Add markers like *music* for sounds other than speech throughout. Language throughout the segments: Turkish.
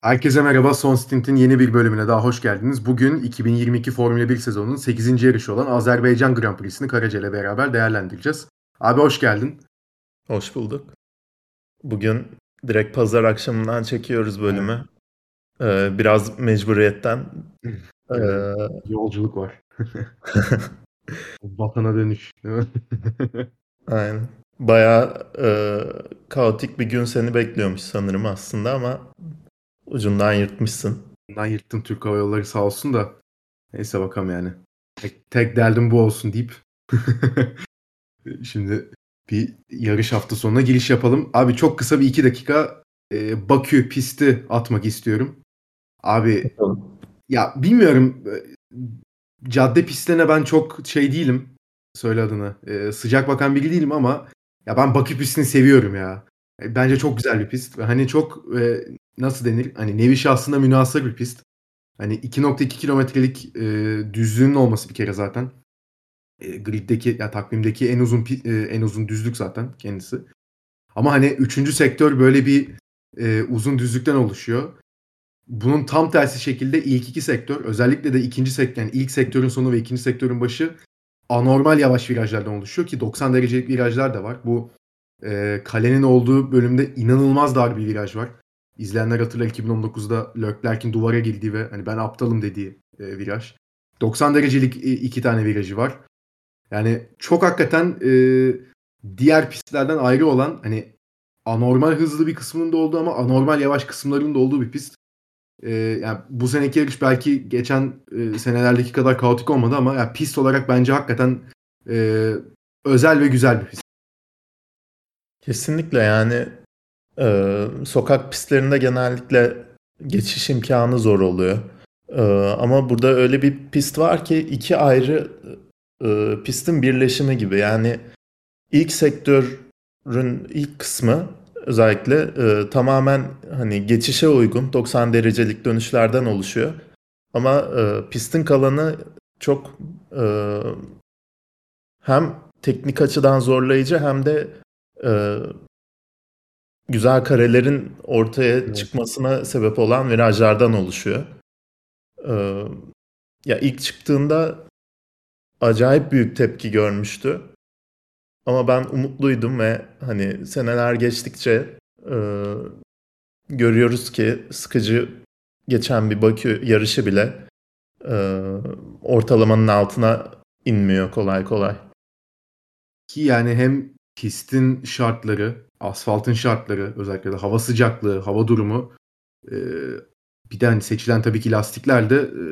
Herkese merhaba. Son Stint'in yeni bir bölümüne daha hoş geldiniz. Bugün 2022 Formula 1 sezonunun 8. yarışı olan Azerbaycan Grand Prix'sini Karaca ile beraber değerlendireceğiz. Abi hoş geldin. Hoş bulduk. Bugün direkt pazar akşamından çekiyoruz bölümü. Evet. Ee, biraz mecburiyetten. *laughs* ee... Yolculuk var. *laughs* *laughs* Vatana dönüş. Aynen. Bayağı e, kaotik bir gün seni bekliyormuş sanırım aslında ama Ucundan yırtmışsın. Ucundan yırttım Türk Hava Yolları sağ olsun da. Neyse bakalım yani. Tek, tek derdim bu olsun deyip. *laughs* Şimdi bir yarış hafta sonuna giriş yapalım. Abi çok kısa bir iki dakika e, Bakü pisti atmak istiyorum. Abi ya bilmiyorum e, cadde pistlerine ben çok şey değilim. Söyle adını. E, sıcak bakan biri değilim ama ya ben Bakü pistini seviyorum ya. E, bence çok güzel bir pist. Hani çok e, nasıl denir? Hani nevi şahsında münasır bir pist. Hani 2.2 kilometrelik e, düzlüğünün olması bir kere zaten. E, griddeki ya takvimdeki en uzun e, en uzun düzlük zaten kendisi. Ama hani üçüncü sektör böyle bir e, uzun düzlükten oluşuyor. Bunun tam tersi şekilde ilk iki sektör özellikle de ikinci sektör yani ilk sektörün sonu ve ikinci sektörün başı anormal yavaş virajlardan oluşuyor ki 90 derecelik virajlar da var. Bu e, kalenin olduğu bölümde inanılmaz dar bir viraj var. İzleyenler hatırlar 2019'da Leclerc'in duvara girdiği ve hani ben aptalım dediği e, viraj. 90 derecelik e, iki tane virajı var. Yani çok hakikaten e, diğer pistlerden ayrı olan hani anormal hızlı bir kısmının da olduğu ama anormal yavaş kısımlarının da olduğu bir pist. E, yani bu seneki yarış belki geçen e, senelerdeki kadar kaotik olmadı ama yani pist olarak bence hakikaten e, özel ve güzel bir pist. Kesinlikle yani ee, sokak pistlerinde genellikle geçiş imkanı zor oluyor. Ee, ama burada öyle bir pist var ki iki ayrı e, pistin birleşimi gibi. Yani ilk sektörün ilk kısmı özellikle e, tamamen hani geçişe uygun 90 derecelik dönüşlerden oluşuyor. Ama e, pistin kalanı çok e, hem teknik açıdan zorlayıcı hem de e, güzel karelerin ortaya evet. çıkmasına sebep olan virajlardan oluşuyor. Ee, ya ilk çıktığında acayip büyük tepki görmüştü. Ama ben umutluydum ve hani seneler geçtikçe e, görüyoruz ki sıkıcı geçen bir Bakü yarışı bile e, ortalamanın altına inmiyor kolay kolay. Ki yani hem pistin şartları asfaltın şartları özellikle de hava sıcaklığı, hava durumu e, bir de hani seçilen tabii ki lastikler de e,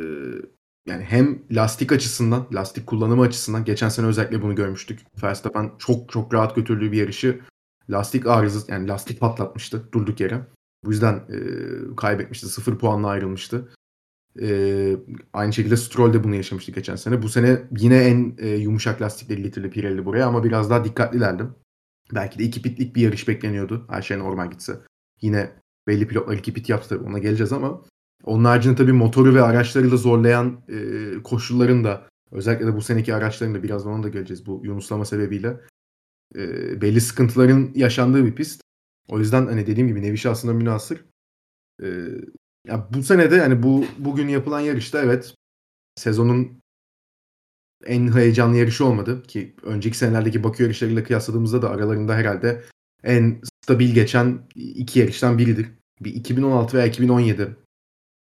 yani hem lastik açısından, lastik kullanımı açısından geçen sene özellikle bunu görmüştük. Verstappen çok çok rahat götürdüğü bir yarışı lastik arızası yani lastik patlatmıştı durduk yere. Bu yüzden e, kaybetmişti. Sıfır puanla ayrılmıştı. E, aynı şekilde Stroll de bunu yaşamıştı geçen sene. Bu sene yine en e, yumuşak lastikleri getirdi Pirelli buraya ama biraz daha dikkatlilerdi. Belki de iki pitlik bir yarış bekleniyordu. Her şey normal gitse. Yine belli pilotlar iki pit yaptı ona geleceğiz ama onun haricinde tabii motoru ve araçları da zorlayan e, koşulların da özellikle de bu seneki araçların da birazdan ona da geleceğiz bu yunuslama sebebiyle e, belli sıkıntıların yaşandığı bir pist. O yüzden hani dediğim gibi nevi aslında münasır. E, ya bu sene de yani bu bugün yapılan yarışta evet sezonun en heyecanlı yarışı olmadı ki önceki senelerdeki Bakü yarışlarıyla kıyasladığımızda da aralarında herhalde en stabil geçen iki yarıştan biridir. Bir 2016 veya 2017.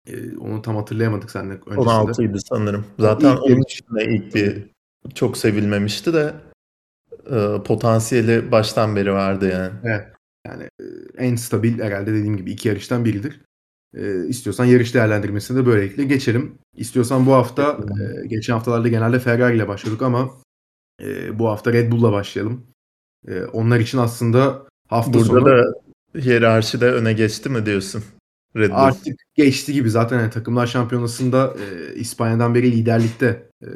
Ee, onu tam hatırlayamadık seninle öncesinde. 16 idi sanırım. Zaten ilk onun içinde ilk bir çok sevilmemişti de e, potansiyeli baştan beri vardı yani. Evet. Yani e, en stabil herhalde dediğim gibi iki yarıştan biridir. E, istiyorsan yarış değerlendirmesine de böylelikle geçelim. İstiyorsan bu hafta e, geçen haftalarda genelde Ferrari ile başladık ama e, bu hafta Red Bull'la başlayalım. E, onlar için aslında hafta Burada sonu... Burada da hiyerarşide öne geçti mi diyorsun? Red Bull. Artık geçti gibi zaten yani takımlar şampiyonasında e, İspanya'dan beri liderlikte e,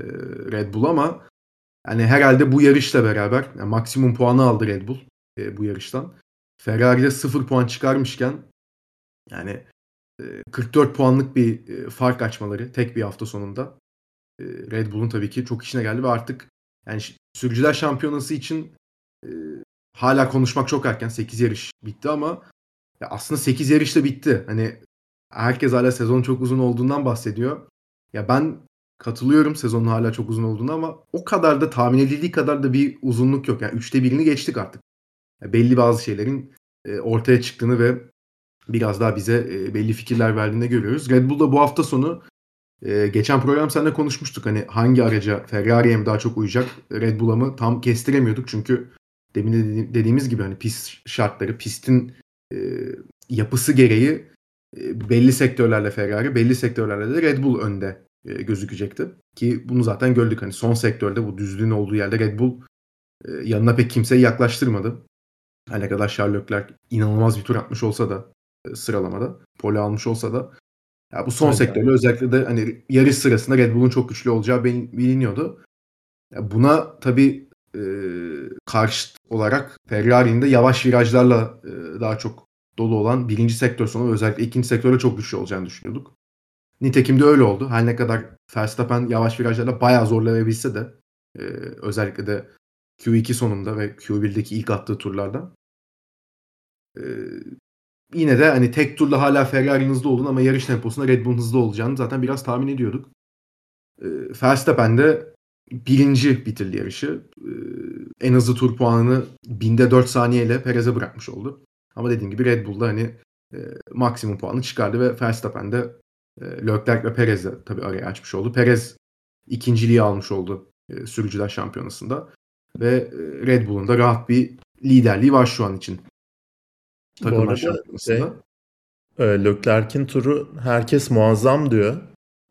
Red Bull ama yani herhalde bu yarışla beraber yani maksimum puanı aldı Red Bull e, bu yarıştan. Ferrari'de 0 puan çıkarmışken yani 44 puanlık bir fark açmaları tek bir hafta sonunda Red Bull'un tabii ki çok işine geldi ve artık yani sürücüler şampiyonası için hala konuşmak çok erken. 8 yarış bitti ama ya aslında 8 yarış da bitti. Hani herkes hala sezonun çok uzun olduğundan bahsediyor. Ya ben katılıyorum sezonun hala çok uzun olduğunu ama o kadar da tahmin edildiği kadar da bir uzunluk yok. Yani üçte birini geçtik artık. Yani belli bazı şeylerin ortaya çıktığını ve biraz daha bize e, belli fikirler verdiğini görüyoruz. Red Bull da bu hafta sonu e, geçen program seninle konuşmuştuk. Hani hangi araca Ferrari'ye mi daha çok uyacak Red Bull'a mı tam kestiremiyorduk. Çünkü demin de dediğimiz gibi hani pist şartları, pistin e, yapısı gereği belli sektörlerle Ferrari, belli sektörlerle de Red Bull önde gözükecekti. Ki bunu zaten gördük. Hani son sektörde bu düzlüğün olduğu yerde Red Bull yanına pek kimseyi yaklaştırmadı. Her ne kadar Charles Leclerc inanılmaz bir tur atmış olsa da sıralamada, pole almış olsa da ya bu son evet, sektörde özellikle de hani yarış sırasında Red Bull'un çok güçlü olacağı biliniyordu. Ya buna tabii e, karşıt olarak Ferrari'nin de yavaş virajlarla e, daha çok dolu olan birinci sektör sonu özellikle ikinci sektörde çok güçlü olacağını düşünüyorduk. Nitekim de öyle oldu. Her ne kadar Verstappen yavaş virajlarla bayağı zorlayabilse de e, özellikle de Q2 sonunda ve Q1'deki ilk attığı turlarda e, yine de hani tek turda hala Ferrari'nin hızlı olduğunu ama yarış temposunda Red Bull'un hızlı olacağını zaten biraz tahmin ediyorduk. E, Verstappen de birinci bitirdi yarışı. E, en hızlı tur puanını binde 4 saniyeyle Perez'e bırakmış oldu. Ama dediğim gibi Red Bull'da hani e, maksimum puanı çıkardı ve Verstappen de e, Leclerc ve Perez de tabii araya açmış oldu. Perez ikinciliği almış oldu e, sürücüler şampiyonasında. Ve e, Red Bull'un da rahat bir liderliği var şu an için. Takımlar şampiyonasında. Şey, e, Leclerc'in turu herkes muazzam diyor.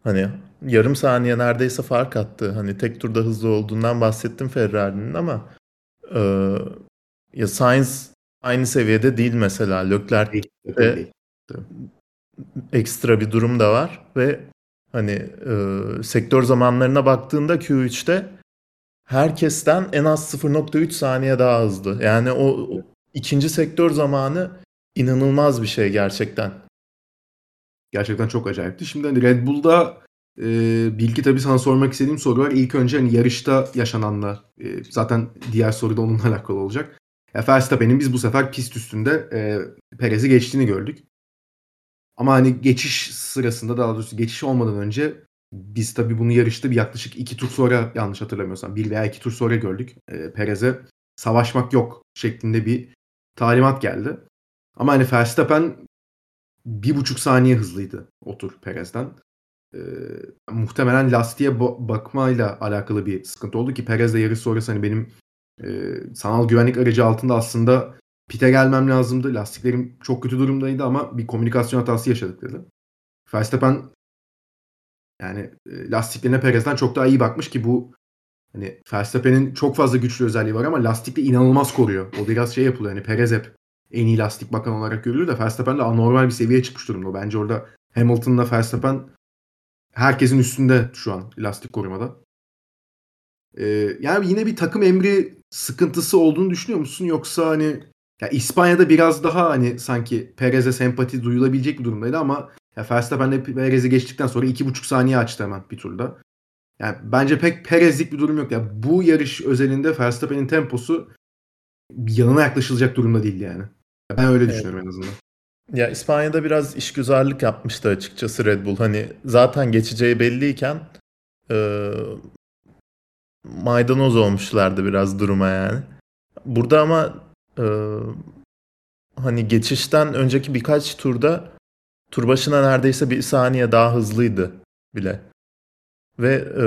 Hani yarım saniye neredeyse fark attı. Hani tek turda hızlı olduğundan bahsettim Ferrari'nin ama e, ya Sainz aynı seviyede değil mesela. Leclerc değil, de ekstra bir durum da var ve hani e, sektör zamanlarına baktığında Q3'te herkesten en az 0.3 saniye daha hızlı. Yani o, o ikinci sektör zamanı inanılmaz bir şey gerçekten. Gerçekten çok acayipti. Şimdi hani Red Bull'da e, Bilgi tabii sana sormak istediğim soru var. İlk önce hani yarışta yaşananlar. E, zaten diğer soru da onunla *laughs* alakalı olacak. Ya Verstappen'in biz bu sefer pist üstünde e, Perez'i geçtiğini gördük. Ama hani geçiş sırasında daha doğrusu geçiş olmadan önce biz tabii bunu yarışta bir yaklaşık iki tur sonra yanlış hatırlamıyorsam bir veya iki tur sonra gördük. E, Perez'e savaşmak yok şeklinde bir talimat geldi. Ama hani Verstappen bir buçuk saniye hızlıydı o tur Perez'den. E, muhtemelen lastiğe ba- bakmayla alakalı bir sıkıntı oldu ki Perez de yarış sonrası hani benim e, sanal güvenlik aracı altında aslında pite gelmem lazımdı. Lastiklerim çok kötü durumdaydı ama bir komünikasyon hatası yaşadık dedi. Verstappen yani e, lastiklerine Perez'den çok daha iyi bakmış ki bu hani Verstappen'in çok fazla güçlü özelliği var ama lastikle inanılmaz koruyor. O biraz şey yapılıyor. Hani Perez hep en iyi lastik bakan olarak görülüyor da Verstappen de anormal bir seviyeye çıkmış durumda. Bence orada Hamilton'la Verstappen herkesin üstünde şu an lastik korumada. Ee, yani yine bir takım emri sıkıntısı olduğunu düşünüyor musun? Yoksa hani ya İspanya'da biraz daha hani sanki Perez'e sempati duyulabilecek bir durumdaydı ama ya Verstappen'le Perez'i geçtikten sonra iki buçuk saniye açtı hemen bir turda. Yani bence pek Perez'lik bir durum yok. Ya bu yarış özelinde Verstappen'in temposu yanına yaklaşılacak durumda değil yani. Ben öyle evet. düşünüyorum en azından. Ya İspanya'da biraz işgüzarlık yapmıştı açıkçası Red Bull. Hani zaten geçeceği belliyken e, maydanoz olmuşlardı biraz duruma yani. Burada ama e, hani geçişten önceki birkaç turda tur başına neredeyse bir saniye daha hızlıydı bile. Ve e,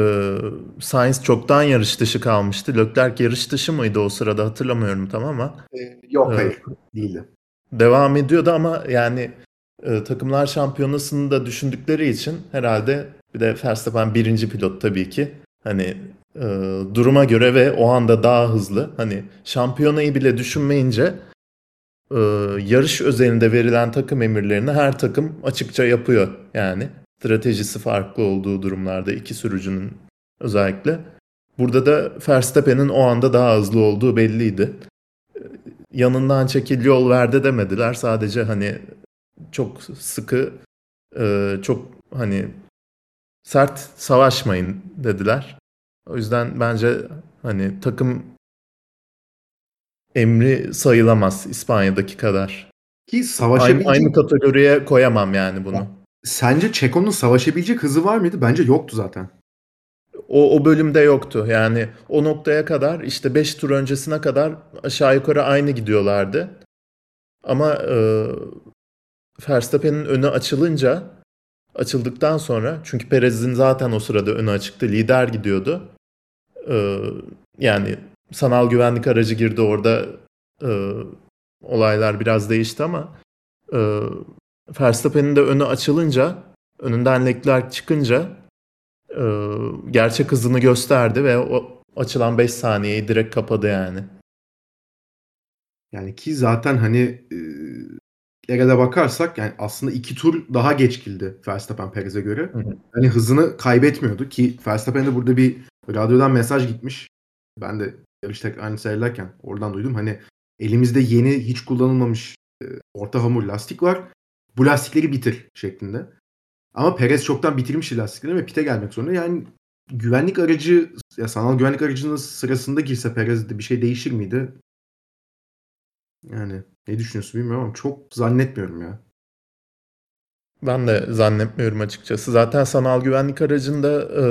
Sainz çoktan yarış dışı kalmıştı. Leclerc yarış dışı mıydı o sırada hatırlamıyorum tam ama. E, yok e, hayır değildi. Devam ediyordu ama yani e, takımlar şampiyonasını da düşündükleri için herhalde bir de Verstappen birinci pilot tabii ki. Hani e, duruma göre ve o anda daha hızlı. Hani şampiyonayı bile düşünmeyince e, yarış özelinde verilen takım emirlerini her takım açıkça yapıyor. Yani stratejisi farklı olduğu durumlarda iki sürücünün özellikle. Burada da Verstappen'in o anda daha hızlı olduğu belliydi. Yanından çekil yol verdi demediler. Sadece hani çok sıkı, e, çok hani sert savaşmayın dediler. O yüzden bence hani takım emri sayılamaz İspanya'daki kadar. Ki savaşabilecek... Aynı, aynı kategoriye koyamam yani bunu. Sence Çeko'nun savaşabilecek hızı var mıydı? Bence yoktu zaten. O, o bölümde yoktu. Yani o noktaya kadar işte 5 tur öncesine kadar aşağı yukarı aynı gidiyorlardı. Ama e, Verstappen'in önü açılınca açıldıktan sonra çünkü Perez'in zaten o sırada önü açıktı. Lider gidiyordu. E, yani sanal güvenlik aracı girdi orada e, olaylar biraz değişti ama e, Verstappen'in de önü açılınca önünden Leclerc çıkınca e, gerçek hızını gösterdi ve o açılan 5 saniyeyi direkt kapadı yani. Yani ki zaten hani e, bakarsak yani aslında iki tur daha geç girdi Verstappen Perez'e göre. Hı hı. Hani hızını kaybetmiyordu ki Verstappen'de burada bir radyodan mesaj gitmiş. Ben de yarışta aynı seyrederken oradan duydum. Hani elimizde yeni hiç kullanılmamış e, orta hamur lastik var. Bu lastikleri bitir şeklinde. Ama Perez çoktan bitirmiş lastikleri ve pite gelmek zorunda. Yani güvenlik aracı ya sanal güvenlik aracının sırasında girse Perez'de bir şey değişir miydi? Yani ne düşünüyorsun bilmiyorum ama çok zannetmiyorum ya. Ben de zannetmiyorum açıkçası. Zaten sanal güvenlik aracında e,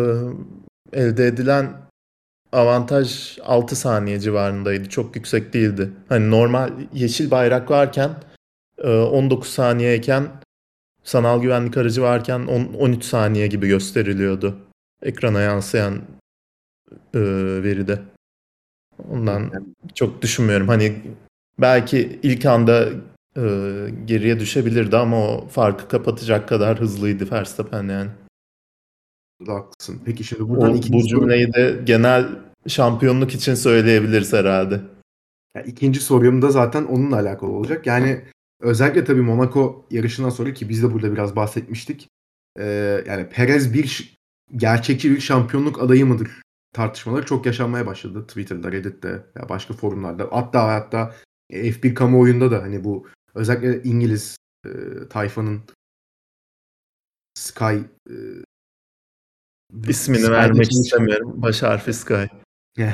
elde edilen avantaj 6 saniye civarındaydı. Çok yüksek değildi. Hani normal yeşil bayrak varken 19 saniyeyken sanal güvenlik aracı varken 10, 13 saniye gibi gösteriliyordu. Ekrana yansıyan e, veride. Ondan çok düşünmüyorum. Hani belki ilk anda e, geriye düşebilirdi ama o farkı kapatacak kadar hızlıydı Verstappen yani. Haklısın. Peki şimdi buradan o, bu cümleyi de genel şampiyonluk için söyleyebiliriz herhalde. Ya ikinci sorum da zaten onunla alakalı olacak. Yani özellikle tabii Monaco yarışından sonra ki biz de burada biraz bahsetmiştik. Ee, yani Perez bir gerçekçi bir şampiyonluk adayı mıdır tartışmaları çok yaşanmaya başladı. Twitter'da, Reddit'te ya başka forumlarda. Hatta hatta F1 kamuoyunda da hani bu özellikle İngiliz e, tayfanın Sky e, ismini Sky vermek istemiyorum. Baş harfi Sky. *laughs*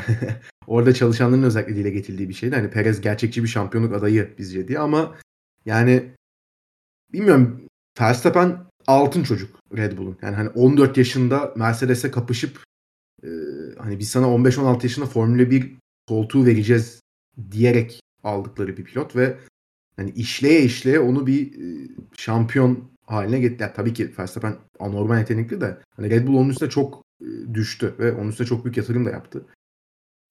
Orada çalışanların özellikle dile getirdiği bir şeydi. Hani Perez gerçekçi bir şampiyonluk adayı bizce diye ama yani bilmiyorum Verstappen altın çocuk Red Bull'un. Yani hani 14 yaşında Mercedes'e kapışıp e, hani biz sana 15-16 yaşında Formula 1 koltuğu vereceğiz diyerek aldıkları bir pilot ve hani işleye işleye onu bir e, şampiyon haline getirdi. Yani tabii ki Verstappen anormal yetenekli de hani Red Bull onun üstüne çok e, düştü ve onun üstüne çok büyük yatırım da yaptı.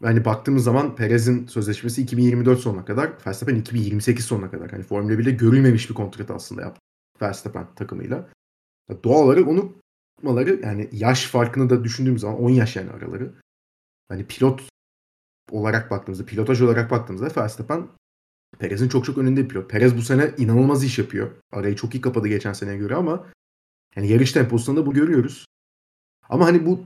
Hani baktığımız zaman Perez'in sözleşmesi 2024 sonuna kadar, Verstappen 2028 sonuna kadar. Hani Formula 1'de görülmemiş bir kontrat aslında yaptı Verstappen takımıyla. Doğal olarak onu tutmaları yani yaş farkını da düşündüğüm zaman 10 yaş yani araları. Hani pilot olarak baktığımızda, pilotaj olarak baktığımızda Verstappen Perez'in çok çok önünde bir pilot. Perez bu sene inanılmaz iş yapıyor. Arayı çok iyi kapadı geçen seneye göre ama yani yarış temposunda bu görüyoruz. Ama hani bu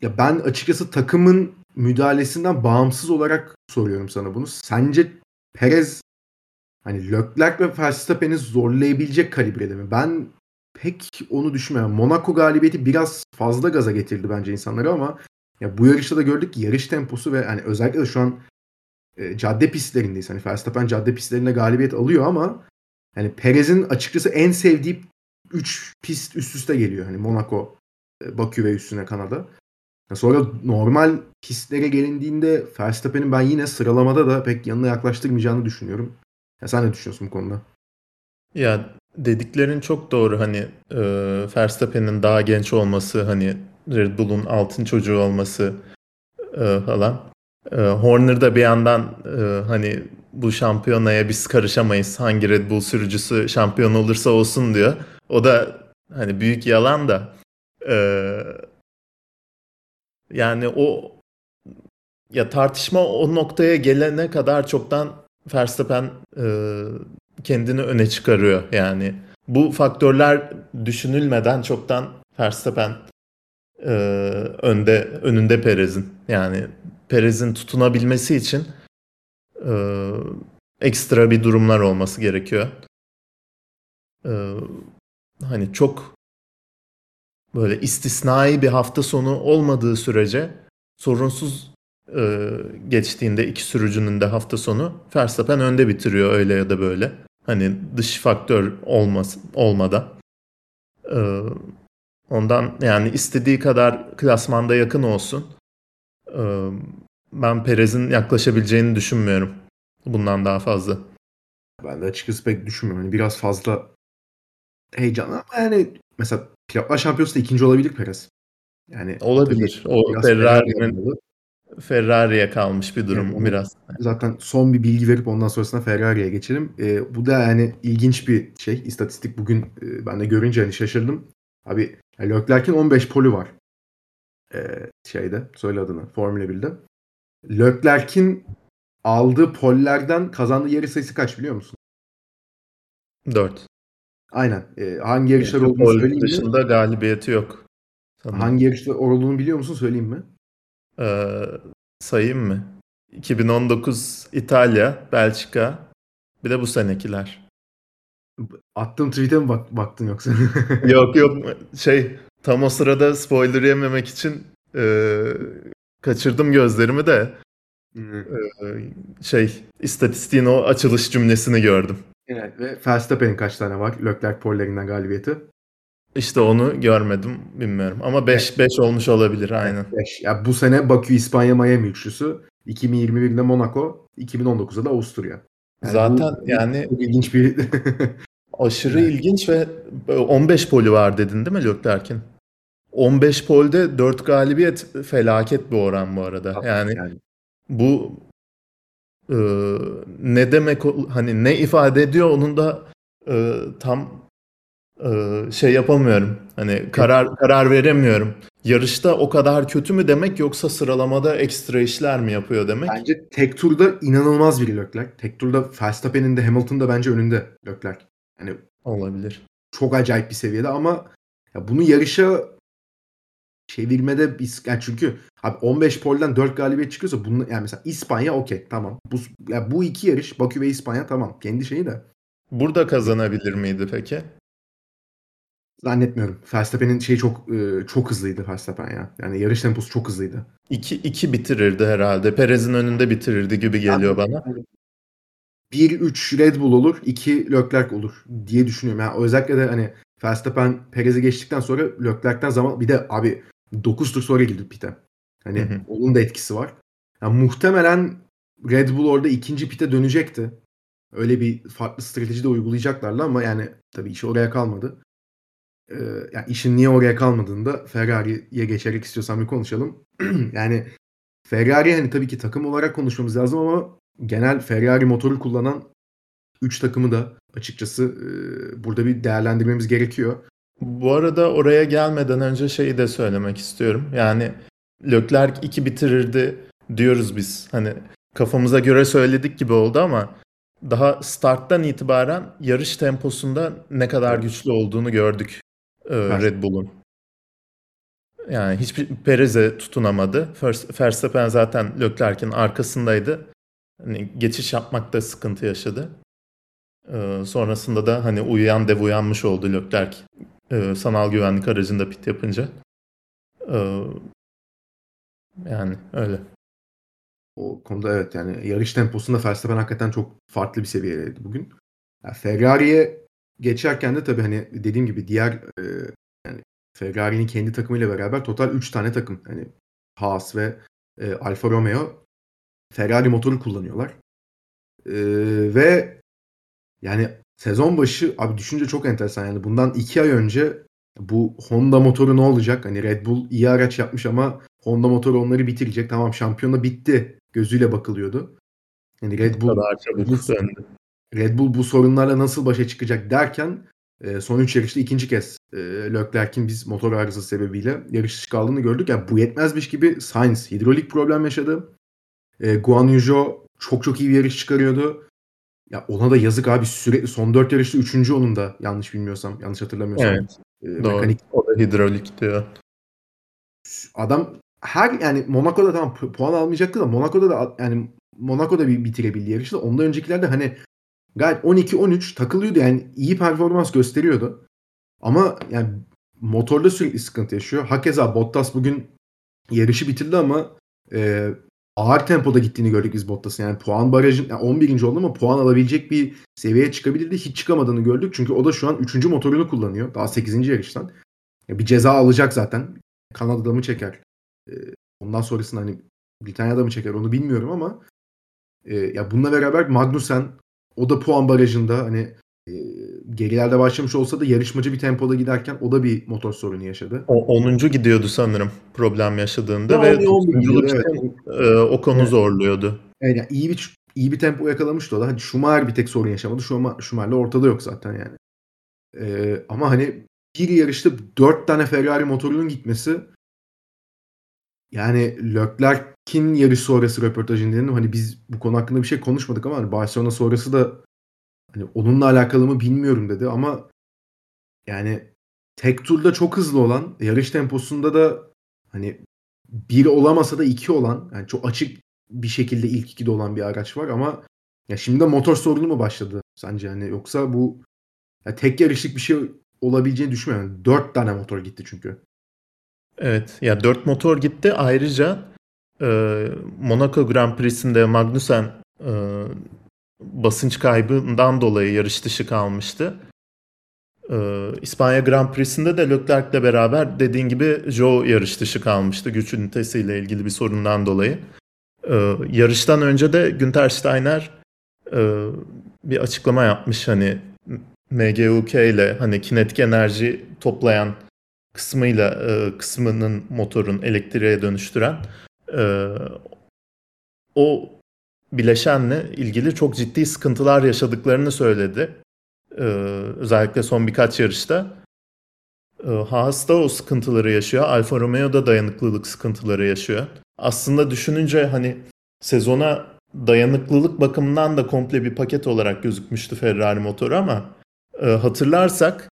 ya ben açıkçası takımın müdahalesinden bağımsız olarak soruyorum sana bunu. Sence Perez hani Leclerc ve Verstappen'i zorlayabilecek kalibrede mi? Ben pek onu düşünmüyorum. Monaco galibiyeti biraz fazla gaza getirdi bence insanları ama ya bu yarışta da gördük ki yarış temposu ve hani özellikle de şu an e, cadde pistlerindeyiz. Hani Verstappen cadde pistlerinde galibiyet alıyor ama hani Perez'in açıkçası en sevdiği 3 pist üst üste geliyor. Hani Monaco, e, Bakü ve üstüne Kanada. Sonra normal pistlere gelindiğinde Verstappen'in ben yine sıralamada da pek yanına yaklaştırmayacağını düşünüyorum. Ya sen ne düşünüyorsun bu konuda? Ya dediklerin çok doğru hani e, Verstappen'in daha genç olması hani Red Bull'un altın çocuğu olması e, falan. E, Horner da bir yandan e, hani bu şampiyonaya biz karışamayız. Hangi Red Bull sürücüsü şampiyon olursa olsun diyor. O da hani büyük yalan da e, yani o ya tartışma o noktaya gelene kadar çoktan Verstappen e, kendini öne çıkarıyor yani. Bu faktörler düşünülmeden çoktan Verstappen e, önde önünde Perez'in. Yani Perez'in tutunabilmesi için e, ekstra bir durumlar olması gerekiyor. E, hani çok böyle istisnai bir hafta sonu olmadığı sürece sorunsuz e, geçtiğinde iki sürücünün de hafta sonu Verstappen önde bitiriyor öyle ya da böyle. Hani dış faktör olmaz, olmadan. Ee, ondan yani istediği kadar klasmanda yakın olsun. Ee, ben Perez'in yaklaşabileceğini düşünmüyorum. Bundan daha fazla. Ben de açıkçası pek düşünmüyorum. Yani biraz fazla heyecanlı ama yani mesela Pilotlar Şampiyonası'nda ikinci olabilir Perez. Yani olabilir. O Ferrari'nin Ferrari'ye kalmış bir durum yani biraz. Zaten son bir bilgi verip ondan sonrasında Ferrari'ye geçelim. E, bu da yani ilginç bir şey. İstatistik bugün e, ben de görünce hani şaşırdım. Abi yani Leclerc'in 15 poli var. E, şeyde söyle adını Formula 1'de. Leclerc'in aldığı pollerden kazandığı yarış sayısı kaç biliyor musun? 4. Aynen. E, hangi yarışlar olduğunu söyleyeyim mi? dışında galibiyeti yok. Sanırım. Hangi yarışlar olduğunu biliyor musun söyleyeyim mi? Ee, sayayım mı? 2019 İtalya, Belçika, bir de bu senekiler. Attığım tweet'e mi bak baktın yoksa? *laughs* yok yok şey tam o sırada spoiler yememek için e, kaçırdım gözlerimi de e, şey istatistiğin o açılış cümlesini gördüm. Evet ve Verstappen'in kaç tane var Leclerc pollerinden galibiyeti? İşte onu görmedim bilmiyorum ama 5 evet. 5 olmuş olabilir aynen. 5. Ya bu sene Bakü İspanya Miami üçlüsü, 2021'de Monaco, 2019'da da Avusturya. Yani Zaten bu, yani bu ilginç bir *laughs* aşırı evet. ilginç ve 15 poli var dedin değil mi Leclerc'in? 15 polde 4 galibiyet felaket bir oran bu arada. Yani, yani. bu e, ne demek hani ne ifade ediyor onun da e, tam e, şey yapamıyorum. Hani karar karar veremiyorum. Yarışta o kadar kötü mü demek yoksa sıralamada ekstra işler mi yapıyor demek? Bence tek turda inanılmaz bir Leclerc. Tek turda Verstappen'in de Hamilton'ın da bence önünde Leclerc. Yani olabilir. Çok acayip bir seviyede ama ya bunu yarışa çevirmede biz yani çünkü abi 15 polden 4 galibiyet çıkıyorsa bunu yani mesela İspanya okey tamam. Bu ya bu iki yarış Bakü ve İspanya tamam. Kendi şeyi de. Burada kazanabilir miydi peki? Zannetmiyorum. Verstappen'in şeyi çok e, çok hızlıydı Verstappen ya. Yani yarış temposu çok hızlıydı. 2 2 bitirirdi herhalde. Perez'in önünde bitirirdi gibi geliyor yani, bana. 1-3 Red Bull olur, 2 Leclerc olur diye düşünüyorum. Yani özellikle de hani Verstappen Perez'i geçtikten sonra Leclerc'ten zaman bir de abi 9 tur sonra girdi pite. Hani hı hı. onun da etkisi var. Yani muhtemelen Red Bull orada ikinci pite dönecekti. Öyle bir farklı strateji de uygulayacaklarla ama yani tabii iş oraya kalmadı. Ee, yani işin niye oraya kalmadığını da Ferrari'ye geçerek istiyorsan bir konuşalım. *clears throat* yani Ferrari hani tabii ki takım olarak konuşmamız lazım ama genel Ferrari motoru kullanan 3 takımı da açıkçası e, burada bir değerlendirmemiz gerekiyor. Bu arada oraya gelmeden önce şeyi de söylemek istiyorum. Yani Leclerc 2 bitirirdi diyoruz biz. Hani kafamıza göre söyledik gibi oldu ama daha starttan itibaren yarış temposunda ne kadar güçlü olduğunu gördük e, Red Bull'un. Yani hiçbir Perez'e tutunamadı. Verstappen zaten Leclerc'in arkasındaydı. Hani geçiş yapmakta sıkıntı yaşadı. Ee, sonrasında da hani uyuyan dev uyanmış oldu Leclerc e, sanal güvenlik aracında pit yapınca. Ee, yani öyle. O konuda evet yani yarış temposunda Verstappen hakikaten çok farklı bir seviyedeydi bugün. Yani Ferrari'ye geçerken de tabii hani dediğim gibi diğer e, yani Ferrari'nin kendi takımıyla beraber total 3 tane takım. Yani Haas ve e, Alfa Romeo Ferrari motoru kullanıyorlar. E, ve yani sezon başı abi düşünce çok enteresan yani bundan 2 ay önce bu Honda motoru ne olacak? Hani Red Bull iyi araç yapmış ama Honda motoru onları bitirecek. Tamam şampiyona bitti gözüyle bakılıyordu. Yani Red Bull bu, Red Bull bu sorunlarla nasıl başa çıkacak derken e, son 3 yarışta ikinci kez e, Leclerc'in biz motor arızası sebebiyle yarış dışı kaldığını gördük. Yani bu yetmezmiş gibi Sainz hidrolik problem yaşadı. E, Guan Yu çok çok iyi bir yarış çıkarıyordu. Ya ona da yazık abi sürekli son 4 yarışta 3. onun da yanlış bilmiyorsam, yanlış hatırlamıyorsam. Evet. E, doğru. Mekanik. O da hidrolik diyor. Adam her yani Monaco'da tamam puan almayacaktı da Monaco'da da yani Monaco'da bir bitirebildi yarışı da ondan öncekilerde hani gayet 12-13 takılıyordu yani iyi performans gösteriyordu. Ama yani motorda sürekli sıkıntı yaşıyor. Hakeza Bottas bugün yarışı bitirdi ama e, ağır tempoda gittiğini gördük biz Bottas'ın. Yani puan barajın yani 11. oldu ama puan alabilecek bir seviyeye çıkabilirdi. Hiç çıkamadığını gördük. Çünkü o da şu an 3. motorunu kullanıyor. Daha 8. yarıştan. Ya bir ceza alacak zaten. Kanada'da mı çeker? Ee, ondan sonrasında hani Britanya'da mı çeker onu bilmiyorum ama e, ya bununla beraber Magnussen o da puan barajında hani e, gerilerde başlamış olsa da yarışmacı bir tempoda giderken o da bir motor sorunu yaşadı. O 10. gidiyordu sanırım problem yaşadığında ya ve 10. gidiyordu, evet. e, o konu evet. zorluyordu. Evet, yani iyi bir iyi bir tempo yakalamıştı o da. Hani Schumacher bir tek sorun yaşamadı. Schumacher, Schumacher'le ortada yok zaten yani. Ee, ama hani bir yarışta dört tane Ferrari motorunun gitmesi yani Leclerc'in yarış sonrası röportajını dinledim. Hani biz bu konu hakkında bir şey konuşmadık ama hani Barcelona sonrası da hani onunla alakalı mı bilmiyorum dedi ama yani tek turda çok hızlı olan yarış temposunda da hani bir olamasa da iki olan yani çok açık bir şekilde ilk ikide olan bir araç var ama ya şimdi de motor sorunu mu başladı sence hani yoksa bu ya tek yarışlık bir şey olabileceğini düşünmüyorum. Dört tane motor gitti çünkü. Evet ya dört motor gitti. Ayrıca e, Monaco Grand Prix'sinde Magnussen e, basınç kaybından dolayı yarış dışı kalmıştı. E, İspanya Grand Prix'sinde de Leclerc'le beraber dediğin gibi Joe yarış dışı kalmıştı güç ünitesiyle ilgili bir sorundan dolayı. E, yarıştan önce de Günther Steiner e, bir açıklama yapmış hani MGUK ile hani kinetik enerji toplayan kısmıyla e, kısmının motorun elektriğe dönüştüren e, o bileşenle ilgili çok ciddi sıkıntılar yaşadıklarını söyledi. E, özellikle son birkaç yarışta. E, Haas da o sıkıntıları yaşıyor. Alfa Romeo da dayanıklılık sıkıntıları yaşıyor. Aslında düşününce hani sezona dayanıklılık bakımından da komple bir paket olarak gözükmüştü Ferrari motoru ama e, hatırlarsak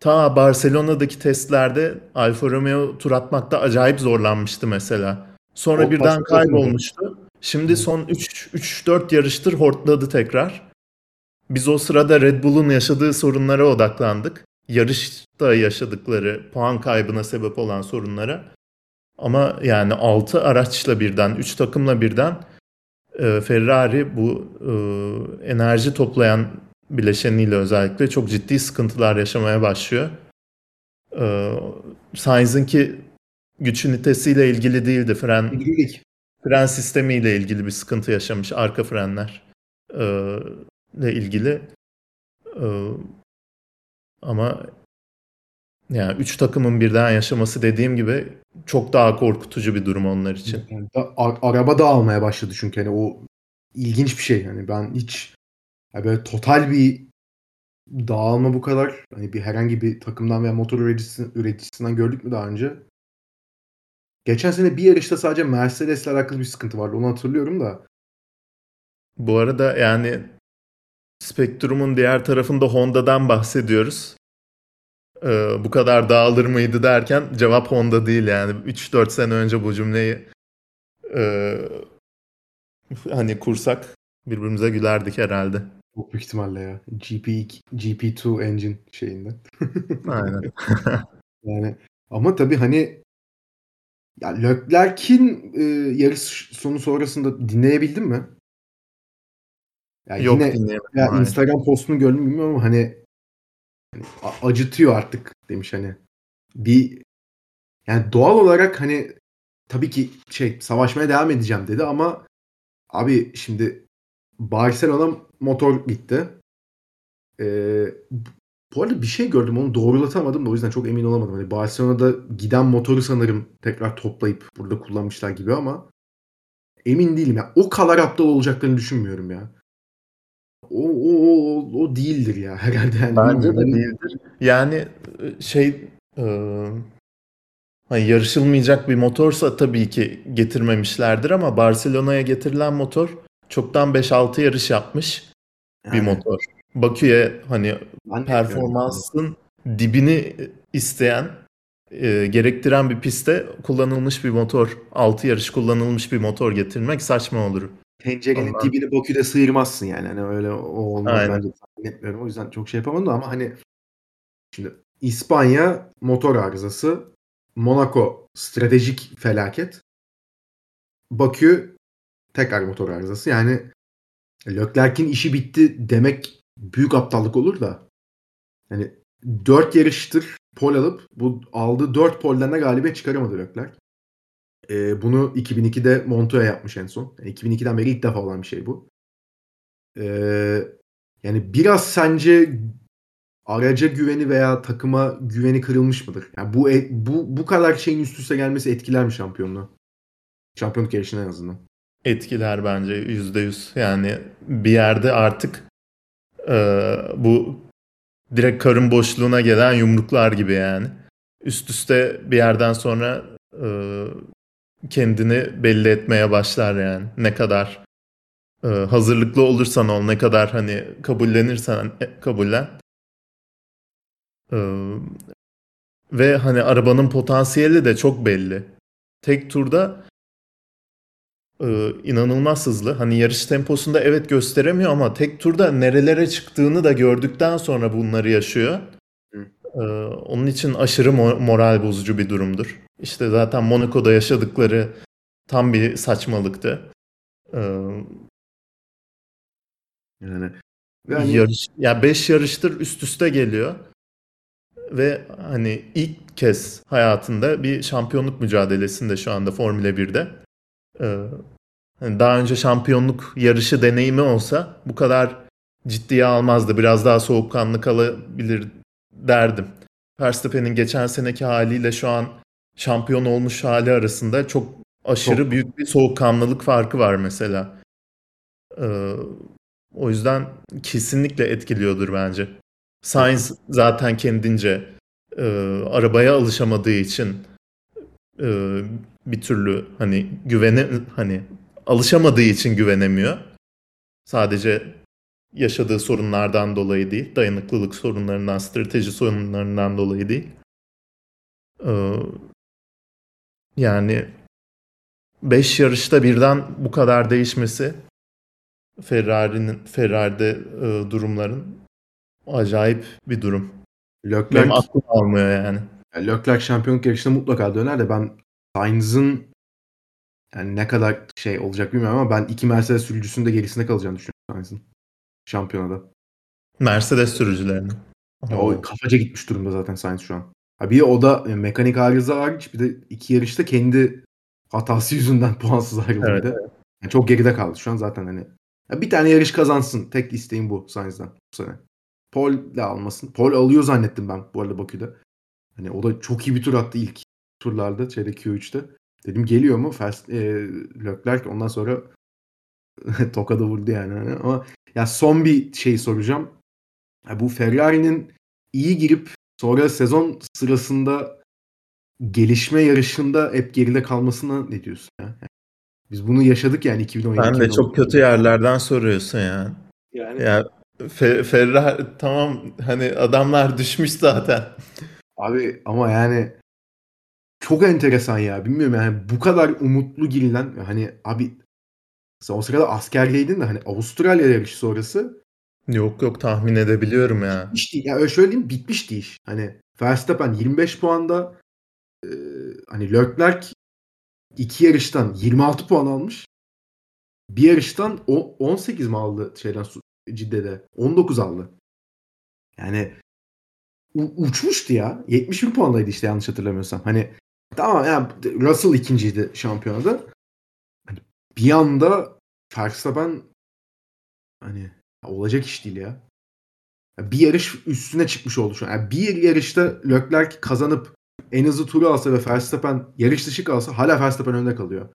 ta Barcelona'daki testlerde Alfa Romeo tur atmakta acayip zorlanmıştı mesela. Sonra o birden kaybolmuştu. Şimdi son 3-4 yarıştır hortladı tekrar. Biz o sırada Red Bull'un yaşadığı sorunlara odaklandık. Yarışta yaşadıkları puan kaybına sebep olan sorunlara. Ama yani 6 araçla birden, 3 takımla birden e, Ferrari bu e, enerji toplayan bileşeniyle özellikle çok ciddi sıkıntılar yaşamaya başlıyor. Ee, Sainz'inki güç ünitesiyle ilgili değildi. Fren, İlgilik. Fren sistemiyle ilgili bir sıkıntı yaşamış. Arka frenler e, ile ilgili. E, ama yani üç takımın birden yaşaması dediğim gibi çok daha korkutucu bir durum onlar için. Da, araba da almaya başladı çünkü hani o ilginç bir şey. Yani ben hiç yani böyle total bir dağılma bu kadar hani bir herhangi bir takımdan veya motor üreticisi, üreticisinden gördük mü daha önce? Geçen sene bir yarışta sadece Mercedes'le alakalı bir sıkıntı vardı. Onu hatırlıyorum da. Bu arada yani Spektrum'un diğer tarafında Honda'dan bahsediyoruz. Ee, bu kadar dağılır mıydı derken cevap Honda değil yani. 3-4 sene önce bu cümleyi e, hani kursak birbirimize gülerdik herhalde. Çok büyük ihtimalle ya. GP GP2 engine şeyinde. Aynen. *laughs* yani ama tabii hani ya Leclerc'in e, yarış sonu sonrasında dinleyebildin mi? Yani Yok yine ya Instagram postunu gördüm bilmiyorum ama hani, hani acıtıyor artık demiş hani. Bir yani doğal olarak hani tabii ki şey savaşmaya devam edeceğim dedi ama abi şimdi Barcelona motor gitti. Ee, bu arada bir şey gördüm onu doğrulatamadım da o yüzden çok emin olamadım. Hani Barcelona'da giden motoru sanırım tekrar toplayıp burada kullanmışlar gibi ama emin değilim ya. O kadar aptal olacaklarını düşünmüyorum ya. O, o, o, o değildir ya *laughs* herhalde. Yani Bence de hani değildir. Yani e, şey e, hani yarışılmayacak bir motorsa tabii ki getirmemişlerdir ama Barcelona'ya getirilen motor çoktan 5-6 yarış yapmış bir motor. Bakü'ye hani ben performansın dibini isteyen, e, gerektiren bir pistte kullanılmış bir motor, 6 yarış kullanılmış bir motor getirmek saçma olur. Tencerenin Ondan... dibini Bakü'de sıyırmazsın yani. Hani öyle o olmaz Aynen. bence. O yüzden çok şey yapamadım ama hani şimdi İspanya motor arızası, Monaco stratejik felaket. Bakü tekrar motor arızası. Yani Leclerc'in işi bitti demek büyük aptallık olur da. Yani 4 yarıştır pol alıp bu aldığı 4 polden de galibiyet çıkaramadı Leclerc. Ee, bunu 2002'de Montoya yapmış en son. Yani 2002'den beri ilk defa olan bir şey bu. Ee, yani biraz sence araca güveni veya takıma güveni kırılmış mıdır? Yani bu e, bu bu kadar şeyin üst üste gelmesi etkiler mi şampiyonluğu? Şampiyonluk yarışını en azından. Etkiler bence yüzde yüz. Yani bir yerde artık e, bu direkt karın boşluğuna gelen yumruklar gibi yani. Üst üste bir yerden sonra e, kendini belli etmeye başlar yani. Ne kadar e, hazırlıklı olursan ol, ne kadar hani kabullenirsen e, kabullen. E, ve hani arabanın potansiyeli de çok belli. Tek turda e, inanılmaz hızlı. Hani yarış temposunda evet gösteremiyor ama tek turda nerelere çıktığını da gördükten sonra bunları yaşıyor. E, onun için aşırı moral bozucu bir durumdur. İşte zaten Monaco'da yaşadıkları tam bir saçmalıktı. E, yani yani yarış ya yani 5 yarıştır üst üste geliyor. Ve hani ilk kez hayatında bir şampiyonluk mücadelesinde şu anda Formula 1'de. Ee, hani daha önce şampiyonluk yarışı deneyimi olsa bu kadar ciddiye almazdı. Biraz daha soğukkanlı kalabilir derdim. Verstappen'in geçen seneki haliyle şu an şampiyon olmuş hali arasında çok aşırı çok. büyük bir soğukkanlılık farkı var mesela. Ee, o yüzden kesinlikle etkiliyordur bence. Sainz zaten kendince e, arabaya alışamadığı için e, bir türlü hani güvene hani alışamadığı için güvenemiyor. Sadece yaşadığı sorunlardan dolayı değil, dayanıklılık sorunlarından, strateji sorunlarından dolayı değil. Ee, yani 5 yarışta birden bu kadar değişmesi Ferrari'nin Ferrari'de e, durumların acayip bir durum. Leclerc, Benim aklım almıyor yani. Leclerc şampiyonluk yarışında mutlaka döner de ben Sainz'ın yani ne kadar şey olacak bilmiyorum ama ben iki Mercedes sürücüsünün de gerisinde kalacağını düşünüyorum Sainz'ın şampiyonada. Mercedes sürücülerinin. O kafaca gitmiş durumda zaten Sainz şu an. Ha bir o da mekanik arıza hariç bir de iki yarışta kendi hatası *laughs* yüzünden puansız ayrıldı. Evet, evet. Yani çok geride kaldı şu an zaten hani. Ya bir tane yarış kazansın. Tek isteğim bu Sainz'dan bu sene. Paul de almasın. Paul alıyor zannettim ben bu arada Bakü'de. Hani o da çok iyi bir tur attı ilk turlarda şeyde Q3'te. Dedim geliyor mu? Fast, e, Leclerc ondan sonra *laughs* tokada vurdu yani. Hani ama ya son bir şey soracağım. Ya bu Ferrari'nin iyi girip sonra sezon sırasında gelişme yarışında hep geride kalmasına ne diyorsun ya? Yani biz bunu yaşadık yani 2017. Ben de çok kötü yerlerden soruyorsun yani. Yani ya Fe Ferrari tamam hani adamlar düşmüş zaten. Abi ama yani çok enteresan ya. Bilmiyorum yani bu kadar umutlu girilen hani abi sen o sırada askerliydin de hani Avustralya yarışı sonrası Yok yok tahmin edebiliyorum ya. Bitmişti. Ya öyle söyleyeyim bitmişti iş. Hani Verstappen 25 puanda e, hani Leclerc iki yarıştan 26 puan almış. Bir yarıştan 18 mi aldı şeyden Cidde'de? 19 aldı. Yani uçmuştu ya. 71 puandaydı işte yanlış hatırlamıyorsam. Hani tamam yani Russell ikinciydi şampiyonada. Hani bir anda Verstappen hani olacak iş değil ya. Bir yarış üstüne çıkmış oldu şu an. Yani bir yarışta Leclerc kazanıp en hızlı turu alsa ve Verstappen yarış dışı kalsa hala Verstappen önde kalıyor.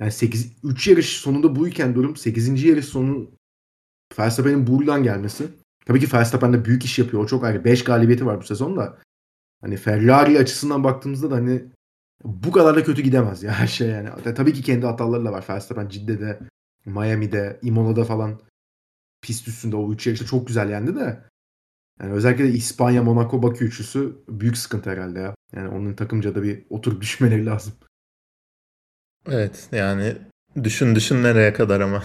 Yani 8 3 yarış sonunda buyken durum 8. yarış sonu Verstappen'in buradan gelmesi. Tabii ki Verstappen de büyük iş yapıyor. O çok ayrı. 5 galibiyeti var bu sezonda. Hani Ferrari açısından baktığımızda da hani bu kadar da kötü gidemez ya her şey yani. Tabii ki kendi hataları da var. Verstappen Cidde'de, Miami'de, Imola'da falan pist üstünde o üç yarışta çok güzel yendi de. Yani özellikle de İspanya, Monaco, Bakü üçlüsü büyük sıkıntı herhalde ya. Yani onun takımca da bir oturup *laughs* düşmeleri lazım. Evet yani düşün düşün nereye kadar ama.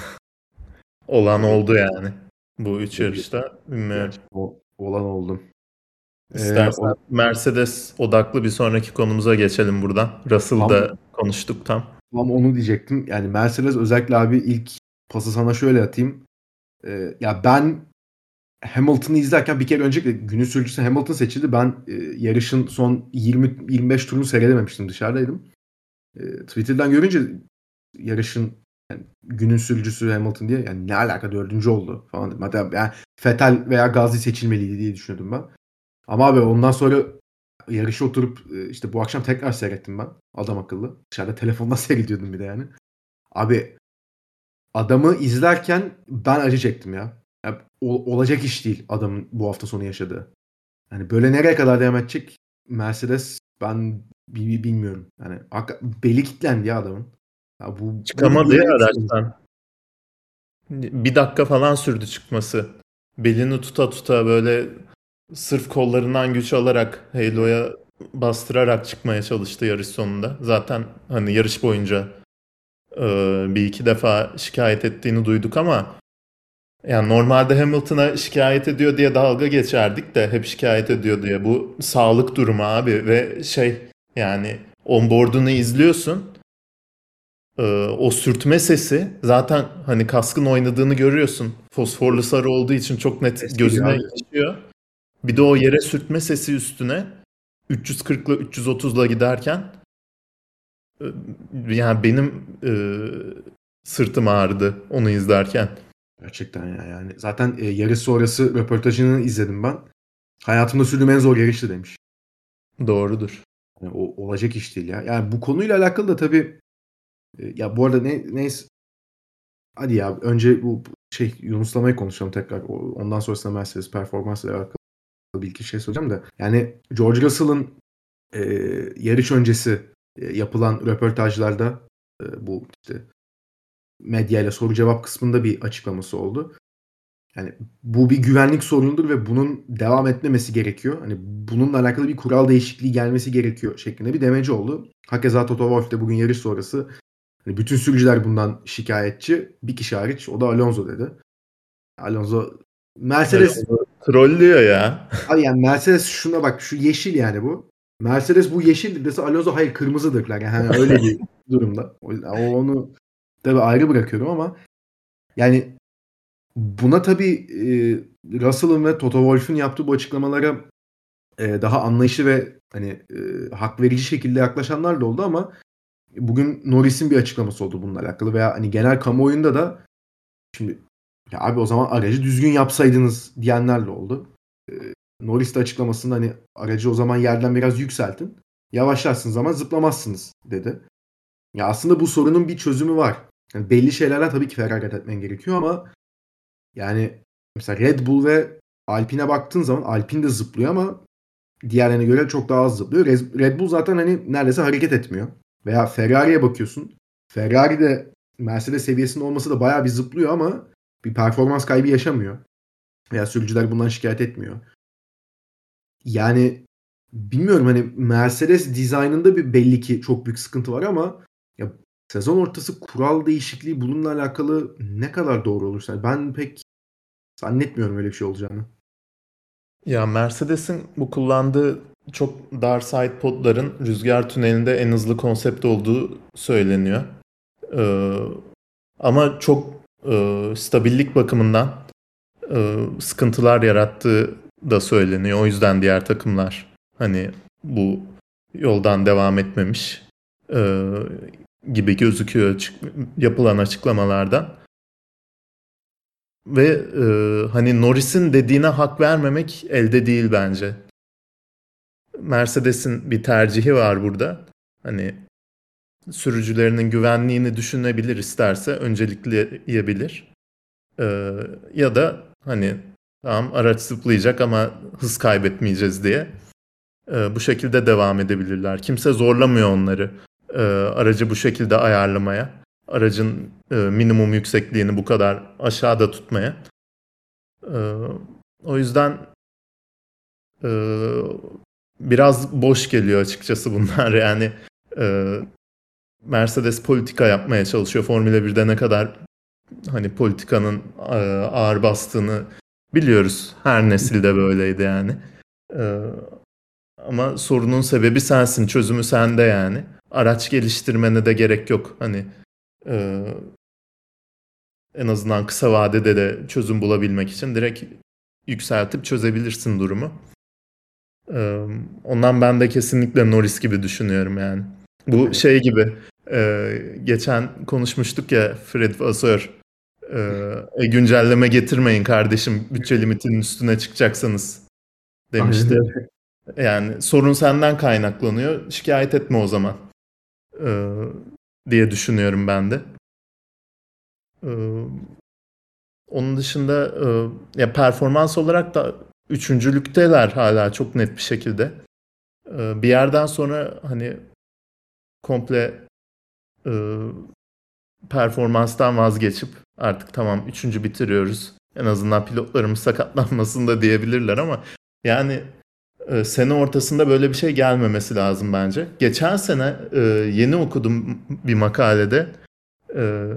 *laughs* Olan oldu yani. Bu üç yarışta. Bilmiyorum. O, olan oldu. İstersen ee, Mercedes odaklı bir sonraki konumuza geçelim buradan. Russell'da tamam. konuştuk tam. Tam onu diyecektim. Yani Mercedes özellikle abi ilk pası sana şöyle atayım. Ee, ya ben Hamilton'ı izlerken bir kere öncelikle günün sürücüsü Hamilton seçildi. Ben e, yarışın son 20-25 turunu seyredememiştim dışarıdaydım. E, Twitter'dan görünce yarışın yani günün sürücüsü Hamilton diye yani ne alaka dördüncü oldu falan. Hatta yani Fetel veya Gazi seçilmeliydi diye düşünüyordum ben. Ama abi ondan sonra yarışa oturup e, işte bu akşam tekrar seyrettim ben. Adam akıllı. Dışarıda telefondan *laughs* seyrediyordum bir de yani. Abi adamı izlerken ben acı çektim ya. Yani, olacak iş değil adamın bu hafta sonu yaşadığı. Yani böyle nereye kadar devam edecek Mercedes ben bilmiyorum. Yani beli kilitlendi ya adamın. Ya bu çıkamadı ya araçtan. Bir dakika falan sürdü çıkması. Belini tuta tuta böyle sırf kollarından güç alarak Halo'ya bastırarak çıkmaya çalıştı yarış sonunda. Zaten hani yarış boyunca e, bir iki defa şikayet ettiğini duyduk ama yani normalde Hamilton'a şikayet ediyor diye dalga geçerdik de hep şikayet ediyor diye. Bu sağlık durumu abi ve şey yani onboard'unu izliyorsun. Ee, o sürtme sesi zaten hani kaskın oynadığını görüyorsun. Fosforlu sarı olduğu için çok net gözüne geçiyor. Bir de o yere sürtme sesi üstüne 340 ile 330 ile giderken e, yani benim e, sırtım ağrıdı onu izlerken. Gerçekten ya yani. Zaten e, yarış sonrası röportajını izledim ben. Hayatımda sürdüğüm en zor yarıştı demiş. Doğrudur. Yani o olacak iş değil ya. Yani bu konuyla alakalı da tabii e, ya bu arada ne neyse hadi ya önce bu şey Yunuslamayı konuşalım tekrar. Ondan sonrasında Mercedes performansla alakalı bir iki şey soracağım da. Yani George Russell'ın e, yarış öncesi e, yapılan röportajlarda e, bu işte medyayla soru cevap kısmında bir açıklaması oldu. Yani bu bir güvenlik sorunudur ve bunun devam etmemesi gerekiyor. Hani bununla alakalı bir kural değişikliği gelmesi gerekiyor şeklinde bir demeci oldu. Hakeza Toto Wolff de bugün yarış sonrası hani bütün sürücüler bundan şikayetçi. Bir kişi hariç o da Alonso dedi. Alonso Mercedes trollüyor ya. Abi yani Mercedes şuna bak şu yeşil yani bu. Mercedes bu yeşil dese Alonso hayır kırmızıdır. Yani hani öyle bir *laughs* durumda. O, onu tabii ayrı bırakıyorum ama yani buna tabii e, Russell'ın ve Toto Wolff'un yaptığı bu açıklamalara e, daha anlayışlı ve hani e, hak verici şekilde yaklaşanlar da oldu ama bugün Norris'in bir açıklaması oldu bununla alakalı veya hani genel kamuoyunda da şimdi ya abi o zaman aracı düzgün yapsaydınız diyenler de oldu. E, Norris de açıklamasında hani aracı o zaman yerden biraz yükseltin. Yavaşlarsınız ama zıplamazsınız dedi. Ya aslında bu sorunun bir çözümü var. Yani belli şeylerle tabii ki feragat etmen gerekiyor ama yani mesela Red Bull ve Alpine baktığın zaman Alpine de zıplıyor ama diğerlerine göre çok daha az zıplıyor. Red Bull zaten hani neredeyse hareket etmiyor. Veya Ferrari'ye bakıyorsun. Ferrari de Mercedes seviyesinde olması da bayağı bir zıplıyor ama bir performans kaybı yaşamıyor. Veya sürücüler bundan şikayet etmiyor. Yani bilmiyorum hani Mercedes dizaynında bir belli ki çok büyük sıkıntı var ama ya sezon ortası kural değişikliği bununla alakalı ne kadar doğru olur? Yani ben pek zannetmiyorum öyle bir şey olacağını. Ya Mercedes'in bu kullandığı çok dar side podların rüzgar tünelinde en hızlı konsept olduğu söyleniyor. Ee, ama çok e, stabillik bakımından e, sıkıntılar yarattığı da söyleniyor. O yüzden diğer takımlar hani bu yoldan devam etmemiş e, gibi gözüküyor açık, yapılan açıklamalardan. Ve e, hani Norris'in dediğine hak vermemek elde değil bence. Mercedes'in bir tercihi var burada. Hani sürücülerinin güvenliğini düşünebilir isterse öncelikleyebilir. Ee, ya da hani tamam araç zıplayacak ama hız kaybetmeyeceğiz diye e, bu şekilde devam edebilirler. Kimse zorlamıyor onları e, aracı bu şekilde ayarlamaya. Aracın e, minimum yüksekliğini bu kadar aşağıda tutmaya. E, o yüzden e, biraz boş geliyor açıkçası bunlar. *laughs* Yani e, Mercedes politika yapmaya çalışıyor. Formula 1'de ne kadar hani politikanın e, ağır bastığını biliyoruz. Her nesilde böyleydi yani. E, ama sorunun sebebi sensin, çözümü sende yani. araç geliştirmene de gerek yok. Hani e, en azından kısa vadede de çözüm bulabilmek için direkt yükseltip çözebilirsin durumu. Ondan ben de kesinlikle Norris gibi düşünüyorum yani. Bu şey gibi e, geçen konuşmuştuk ya Fred Vasseur e, güncelleme getirmeyin kardeşim bütçe limitinin üstüne çıkacaksanız demişti. Yani sorun senden kaynaklanıyor. Şikayet etme o zaman. Ee, diye düşünüyorum ben de. Ee, onun dışında e, ya performans olarak da üçüncülükteler hala çok net bir şekilde. Ee, bir yerden sonra hani komple e, performanstan vazgeçip artık tamam üçüncü bitiriyoruz. En azından pilotlarımız sakatlanmasın da diyebilirler ama yani e, sene ortasında böyle bir şey gelmemesi lazım bence. Geçen sene e, yeni okudum bir makalede. E,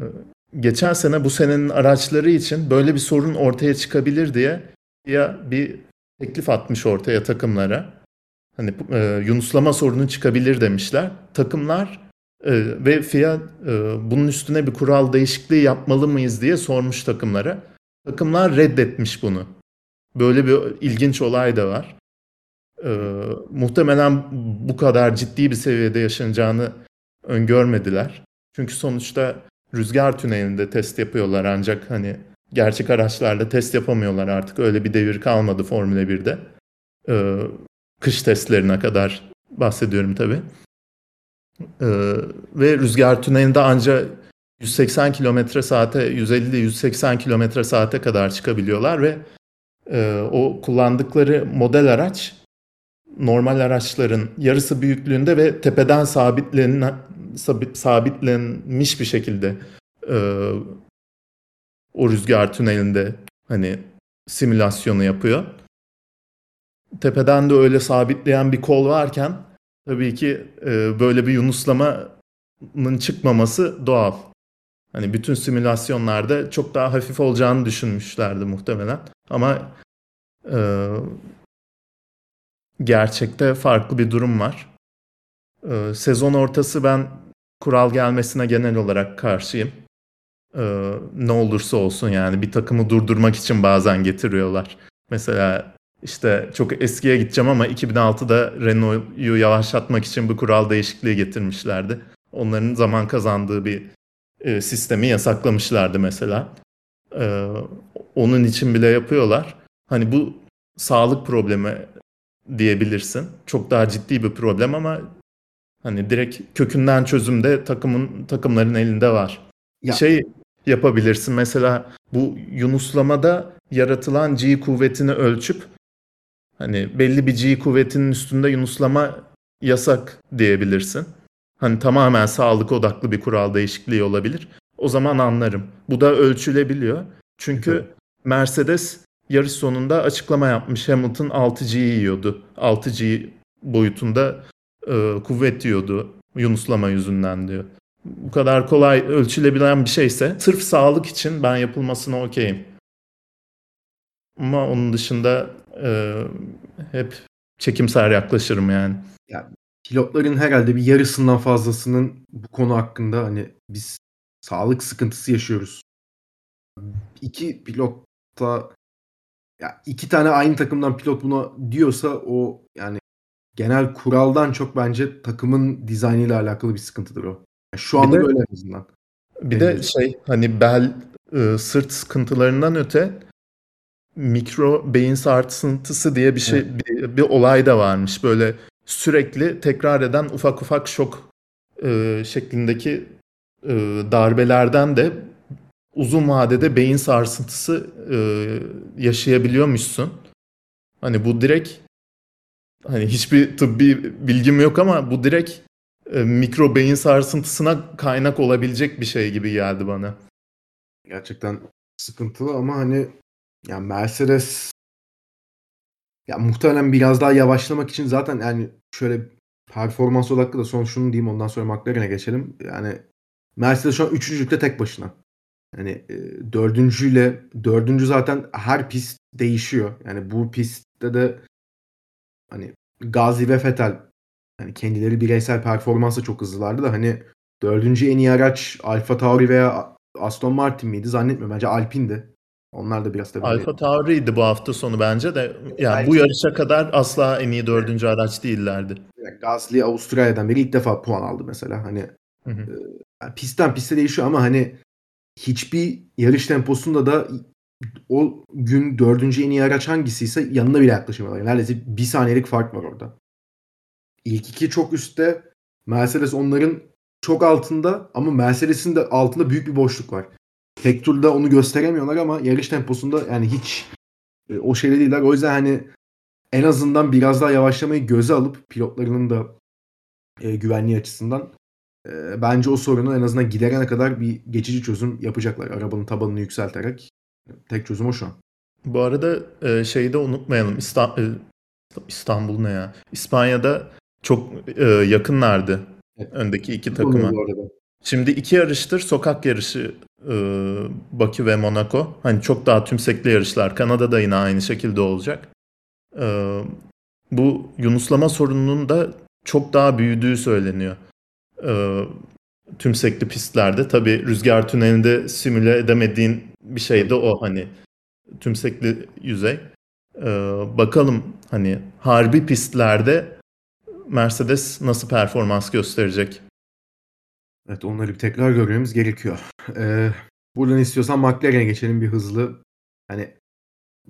geçen sene bu senenin araçları için böyle bir sorun ortaya çıkabilir diye ya bir teklif atmış ortaya takımlara. Hani e, yunuslama sorunu çıkabilir demişler. Takımlar ve FIA e, bunun üstüne bir kural değişikliği yapmalı mıyız diye sormuş takımlara. Takımlar reddetmiş bunu. Böyle bir ilginç olay da var. Ee, muhtemelen bu kadar ciddi bir seviyede yaşanacağını öngörmediler. Çünkü sonuçta rüzgar tünelinde test yapıyorlar ancak hani gerçek araçlarla test yapamıyorlar artık. Öyle bir devir kalmadı Formula 1'de. Ee, kış testlerine kadar bahsediyorum tabii. Ee, ve rüzgar tünelinde ancak 180 km saate 150-180 km saate kadar çıkabiliyorlar ve e, o kullandıkları model araç normal araçların yarısı büyüklüğünde ve tepeden sabitlenen, sabitlenmiş bir şekilde e, o rüzgar tünelinde hani simülasyonu yapıyor. Tepeden de öyle sabitleyen bir kol varken tabii ki e, böyle bir yunuslamanın çıkmaması doğal. Hani bütün simülasyonlarda çok daha hafif olacağını düşünmüşlerdi muhtemelen. Ama e, gerçekte farklı bir durum var. Ee, sezon ortası ben kural gelmesine genel olarak karşıyım. Ee, ne olursa olsun yani bir takımı durdurmak için bazen getiriyorlar. Mesela işte çok eskiye gideceğim ama 2006'da Renault'yu yavaşlatmak için bir kural değişikliği getirmişlerdi. Onların zaman kazandığı bir e, sistemi yasaklamışlardı mesela. Ee, onun için bile yapıyorlar. Hani bu sağlık problemi diyebilirsin. Çok daha ciddi bir problem ama hani direkt kökünden çözüm de takımın takımların elinde var. Ya. Şey yapabilirsin mesela bu yunuslamada yaratılan G kuvvetini ölçüp hani belli bir G kuvvetinin üstünde yunuslama yasak diyebilirsin. Hani tamamen sağlık odaklı bir kural değişikliği olabilir. O zaman anlarım. Bu da ölçülebiliyor. Çünkü evet. Mercedes yarış sonunda açıklama yapmış. Hamilton 6G yiyordu. 6G boyutunda e, kuvvet yiyordu yunuslama yüzünden diyor. Bu kadar kolay ölçülebilen bir şeyse sırf sağlık için ben yapılmasına okeyim. Ama onun dışında e, hep çekimser yaklaşırım yani. Ya pilotların herhalde bir yarısından fazlasının bu konu hakkında hani biz sağlık sıkıntısı yaşıyoruz. İki pilot da ya iki tane aynı takımdan pilot buna diyorsa o yani genel kuraldan çok bence takımın dizaynıyla alakalı bir sıkıntıdır o. Yani şu anda de, böyle en azından. Bir de şey hani bel e, sırt sıkıntılarından öte mikro beyin sarsıntısı diye bir şey evet. bir, bir olay da varmış. Böyle sürekli tekrar eden ufak ufak şok e, şeklindeki e, darbelerden de uzun vadede beyin sarsıntısı e, yaşayabiliyormuşsun. Hani bu direkt hani hiçbir tıbbi bilgim yok ama bu direkt e, mikro beyin sarsıntısına kaynak olabilecek bir şey gibi geldi bana. Gerçekten sıkıntılı ama hani ya Mercedes ya muhtemelen biraz daha yavaşlamak için zaten yani şöyle performans odaklı da son şunu diyeyim ondan sonra McLaren'e geçelim. Yani Mercedes şu an üçüncülükte tek başına. Yani e, dördüncüyle dördüncü zaten her pist değişiyor. Yani bu pistte de hani Gazi ve Fetel hani kendileri bireysel performansa çok hızlılardı da hani dördüncü en iyi araç Alfa Tauri veya Aston Martin miydi zannetmiyorum. Bence Alpine'di. Onlar da biraz tabii. Alfa Tauri'ydi bu hafta sonu bence de. Yani Belki. bu yarışa kadar asla en iyi dördüncü araç değillerdi. Gasly Avustralya'dan beri ilk defa puan aldı mesela. Hani hı hı. E, pistten piste değişiyor ama hani hiçbir yarış temposunda da o gün dördüncü en iyi araç hangisiyse yanına bile yaklaşamıyorlar. Neredeyse bir saniyelik fark var orada. İlk iki çok üstte. Mercedes onların çok altında ama Mercedes'in de altında büyük bir boşluk var. Tek turda onu gösteremiyorlar ama yarış temposunda yani hiç e, o şeyde değiller. O yüzden hani en azından biraz daha yavaşlamayı göze alıp pilotlarının da e, güvenliği açısından e, bence o sorunu en azından giderene kadar bir geçici çözüm yapacaklar. Arabanın tabanını yükselterek. Tek çözüm o şu an. Bu arada e, şeyi de unutmayalım. İstanbul, e, İstanbul ne ya? İspanya'da çok e, yakınlardı evet. öndeki iki takıma. Şimdi iki yarıştır sokak yarışı e, Bakü ve Monaco. Hani çok daha tümsekli yarışlar. Kanada'da yine aynı şekilde olacak. E, bu yunuslama sorununun da çok daha büyüdüğü söyleniyor. E, tümsekli pistlerde. Tabii rüzgar tünelinde simüle edemediğin bir şey de o hani tümsekli yüzey. E, bakalım hani harbi pistlerde Mercedes nasıl performans gösterecek? Evet onları bir tekrar görmemiz gerekiyor. Ee, buradan istiyorsan McLaren'e geçelim bir hızlı. Hani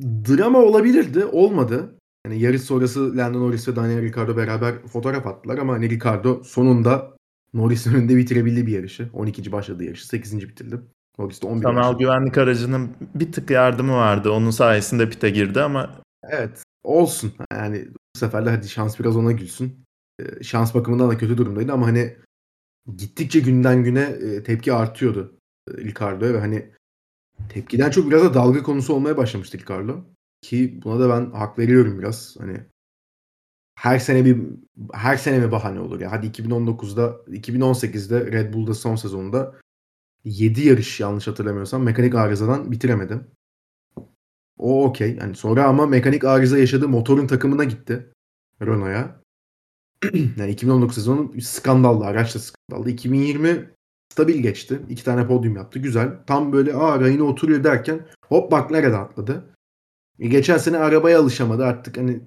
drama olabilirdi. Olmadı. Hani yarış sonrası Lando Norris ve Daniel Ricciardo beraber fotoğraf attılar ama hani Ricciardo sonunda Norris'in önünde bitirebildi bir yarışı. 12. başladı yarışı. 8. bitirdi. Norris de 11. Sanal güvenlik aracının bir tık yardımı vardı. Onun sayesinde pite girdi ama Evet. Olsun. Yani bu sefer de hadi şans biraz ona gülsün. Ee, şans bakımından da kötü durumdaydı ama hani gittikçe günden güne e, tepki artıyordu e, Ricardo'ya ve hani tepkiden çok biraz da dalga konusu olmaya başlamıştı Ricardo. Ki buna da ben hak veriyorum biraz. Hani her sene bir her sene mi bahane olur ya? Hadi 2019'da 2018'de Red Bull'da son sezonunda 7 yarış yanlış hatırlamıyorsam mekanik arızadan bitiremedim. O okey. Yani sonra ama mekanik arıza yaşadığı motorun takımına gitti. Renault'a. *clears throat* yani 2019 sezonu skandallı, araçta skandallı. 2020 stabil geçti. İki tane podyum yaptı. Güzel. Tam böyle aa rayına oturuyor derken hop bak nerede atladı. E, geçen sene arabaya alışamadı. Artık hani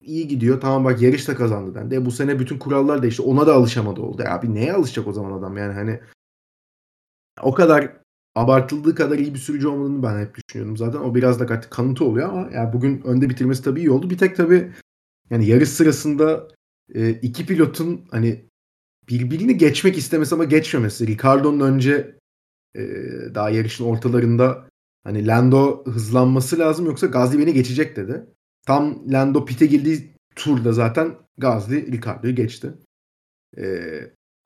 iyi gidiyor. Tamam bak yarışta kazandı dendi. E, bu sene bütün kurallar değişti. Ona da alışamadı oldu. E, abi neye alışacak o zaman adam? Yani hani o kadar abartıldığı kadar iyi bir sürücü olmadığını ben hep düşünüyordum zaten. O biraz da artık kanıtı oluyor ama yani bugün önde bitirmesi tabii iyi oldu. Bir tek tabii yani yarış sırasında e, iki pilotun hani birbirini geçmek istemesi ama geçmemesi. Ricardo'nun önce e, daha yarışın ortalarında hani Lando hızlanması lazım yoksa Gazli beni geçecek dedi. Tam Lando pite girdiği turda zaten Gazli Ricardo'yu geçti. E,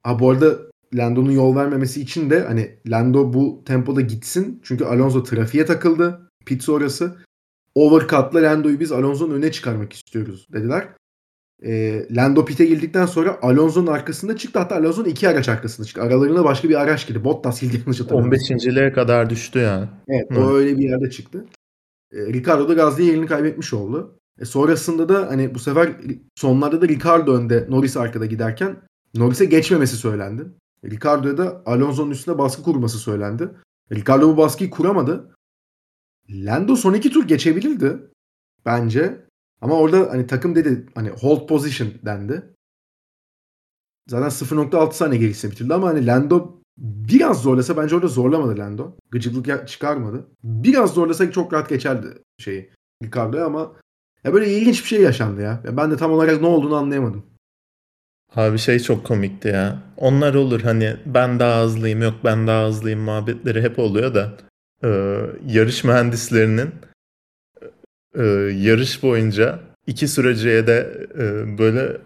ha bu arada Lando'nun yol vermemesi için de hani Lando bu tempoda gitsin. Çünkü Alonso trafiğe takıldı. Pit sonrası. Overcut'la Lando'yu biz Alonso'nun öne çıkarmak istiyoruz dediler e, Lando pit'e girdikten sonra Alonso'nun arkasında çıktı. Hatta Alonso'nun iki araç arkasında çıktı. Aralarına başka bir araç girdi. Bottas girdi yanlış hatırlamıyorum. 15.liğe kadar düştü yani. Evet Hı. o öyle bir yerde çıktı. E, Ricardo da Gazli'ye yerini kaybetmiş oldu. E, sonrasında da hani bu sefer sonlarda da Ricardo önde Norris arkada giderken Norris'e geçmemesi söylendi. Ricardo'ya da Alonso'nun üstüne baskı kurması söylendi. Ricardo bu baskıyı kuramadı. Lando son iki tur geçebilirdi bence. Ama orada hani takım dedi hani hold position dendi. Zaten 0.6 saniye gerisine bitirdi ama hani Lando biraz zorlasa bence orada zorlamadı Lando. Gıcıklık çıkarmadı. Biraz zorlasa çok rahat geçerdi şeyi Ricardo'ya ama ya böyle ilginç bir şey yaşandı ya. ya. Ben de tam olarak ne olduğunu anlayamadım. Abi şey çok komikti ya. Onlar olur hani ben daha hızlıyım yok ben daha hızlıyım muhabbetleri hep oluyor da e, yarış mühendislerinin e, yarış boyunca iki süreciye de e, böyle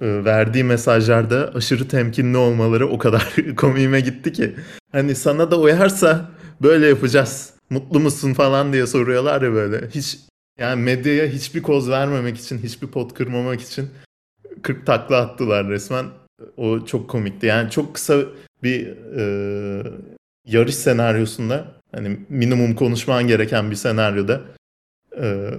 e, verdiği mesajlarda aşırı temkinli olmaları o kadar *laughs* komiğime gitti ki. Hani sana da uyarsa böyle yapacağız. Mutlu musun falan diye soruyorlar ya böyle. Hiç yani medyaya hiçbir koz vermemek için, hiçbir pot kırmamak için 40 takla attılar resmen. O çok komikti. Yani çok kısa bir e, yarış senaryosunda hani minimum konuşman gereken bir senaryoda e,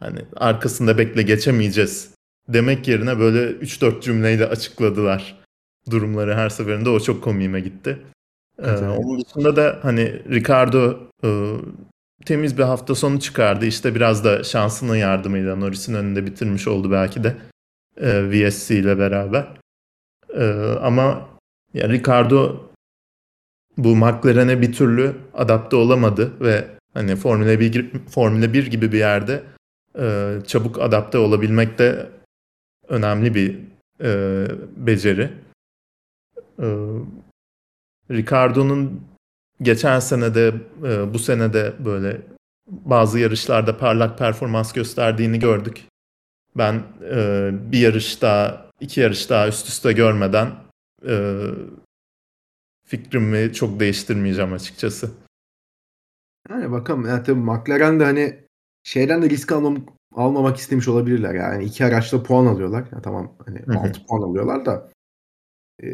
hani arkasında bekle geçemeyeceğiz demek yerine böyle 3-4 cümleyle açıkladılar durumları her seferinde. O çok komiğime gitti. Ee, onun dışında da hani Ricardo e, temiz bir hafta sonu çıkardı. İşte biraz da şansının yardımıyla Norris'in önünde bitirmiş oldu belki de e, VSC ile beraber. E, ama ya Ricardo bu McLaren'e bir türlü adapte olamadı ve hani Formula 1 Formula 1 gibi bir yerde e, çabuk adapte olabilmek de önemli bir e, beceri. E, Ricardo'nun geçen sene de e, bu sene de böyle bazı yarışlarda parlak performans gösterdiğini gördük. Ben e, bir yarış daha, iki yarış daha üst üste görmeden e, fikrimi çok değiştirmeyeceğim açıkçası. Yani bakalım. Yani tabii McLaren de hani şeyden de risk almam, almamak istemiş olabilirler. Yani iki araçta puan alıyorlar. Ya tamam hani Hı-hı. 6 puan alıyorlar da e,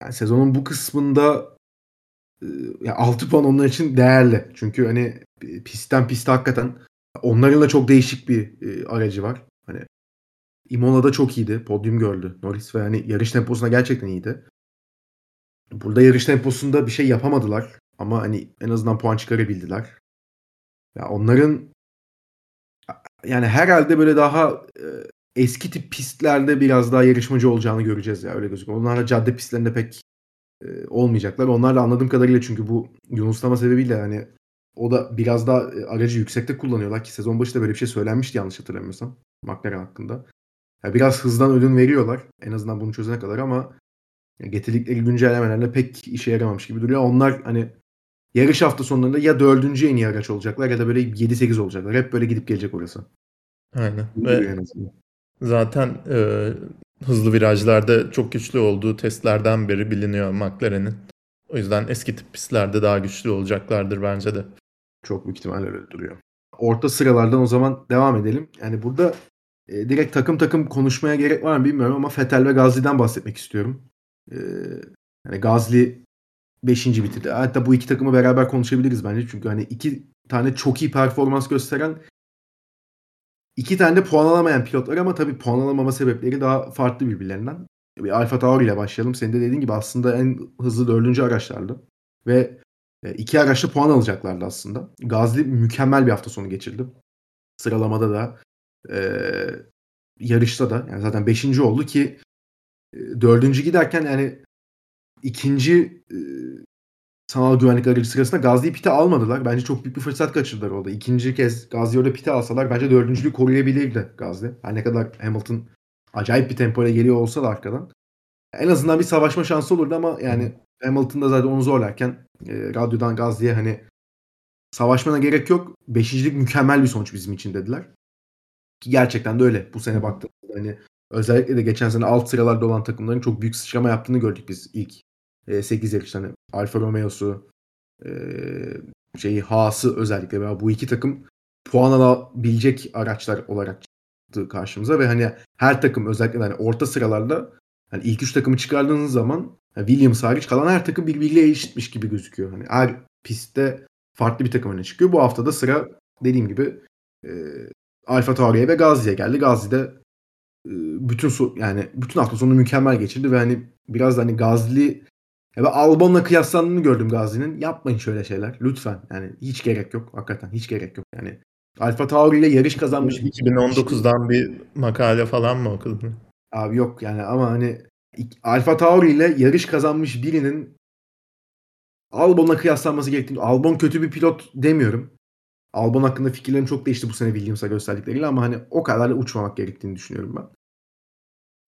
yani sezonun bu kısmında e, yani 6 puan onlar için değerli. Çünkü hani pistten piste hakikaten onların da çok değişik bir e, aracı var. Hani Imola'da çok iyiydi. Podyum gördü Norris ve hani yarış temposuna gerçekten iyiydi. Burada yarış temposunda bir şey yapamadılar. Ama hani en azından puan çıkarabildiler. Ya onların yani herhalde böyle daha e, eski tip pistlerde biraz daha yarışmacı olacağını göreceğiz ya öyle gözüküyor. Onlar da cadde pistlerinde pek e, olmayacaklar. Onlar da anladığım kadarıyla çünkü bu Yunuslama sebebiyle hani o da biraz daha e, aracı yüksekte kullanıyorlar ki sezon başında böyle bir şey söylenmişti yanlış hatırlamıyorsam McLaren hakkında. Yani biraz hızdan ödün veriyorlar en azından bunu çözene kadar ama getirdikleri güncellemelerle pek işe yaramamış gibi duruyor. Onlar hani yarış hafta sonlarında ya dördüncü en iyi araç olacaklar ya da böyle 7-8 olacaklar. Hep böyle gidip gelecek orası. Aynen. Ve zaten e, hızlı virajlarda çok güçlü olduğu testlerden beri biliniyor McLaren'in. O yüzden eski tip pistlerde daha güçlü olacaklardır bence de. Çok büyük ihtimalle öyle duruyor. Orta sıralardan o zaman devam edelim. Yani burada e, direkt takım takım konuşmaya gerek var mı bilmiyorum ama Fetel ve Gazi'den bahsetmek istiyorum. E, yani Gazli 5. bitirdi. Hatta bu iki takımı beraber konuşabiliriz bence. Çünkü hani iki tane çok iyi performans gösteren iki tane de puan alamayan pilotlar ama tabii puan alamama sebepleri daha farklı birbirlerinden. Bir Alfa Tauri ile başlayalım. Senin de dediğin gibi aslında en hızlı dördüncü araçlardı. Ve e, iki araçta puan alacaklardı aslında. Gazli mükemmel bir hafta sonu geçirdi. Sıralamada da e, yarışta da yani zaten beşinci oldu ki e, dördüncü giderken yani ikinci e, sanal güvenlik aracı sırasında Gazi'yi pite almadılar. Bence çok büyük bir fırsat kaçırdılar orada. İkinci kez Gazi'yi orada pite alsalar bence dördüncülüğü koruyabilirdi Gazi. Her ne kadar Hamilton acayip bir tempoyla geliyor olsa da arkadan. En azından bir savaşma şansı olurdu ama yani Hamilton da zaten onu zorlarken e, radyodan Gazi'ye hani savaşmana gerek yok. Beşincilik mükemmel bir sonuç bizim için dediler. Ki gerçekten de öyle. Bu sene baktığımızda hani özellikle de geçen sene alt sıralarda olan takımların çok büyük sıçrama yaptığını gördük biz ilk e, 8 yarışta. Hani Alfa Romeo'su e, şeyi Haas'ı özellikle veya bu iki takım puan alabilecek araçlar olarak çıktı karşımıza ve hani her takım özellikle hani orta sıralarda hani ilk üç takımı çıkardığınız zaman yani Williams hariç kalan her takım birbiriyle eşitmiş gibi gözüküyor. Hani her pistte farklı bir takım öne çıkıyor. Bu hafta da sıra dediğim gibi e, Alfa Tauri'ye ve Gazi'ye geldi. Gazi de e, bütün so yani bütün hafta sonu mükemmel geçirdi ve hani biraz da hani Gazli ya ben Albon'la kıyaslandığını gördüm Gazi'nin. Yapmayın şöyle şeyler. Lütfen. Yani hiç gerek yok. Hakikaten hiç gerek yok. Yani Alfa Tauri ile yarış kazanmış. 2019'dan bir makale falan mı okudun? Abi yok yani ama hani Alfa Tauri ile yarış kazanmış birinin Albon'la kıyaslanması gerektiğini Albon kötü bir pilot demiyorum. Albon hakkında fikirlerim çok değişti bu sene Williams'a gösterdikleriyle ama hani o kadar da uçmamak gerektiğini düşünüyorum ben.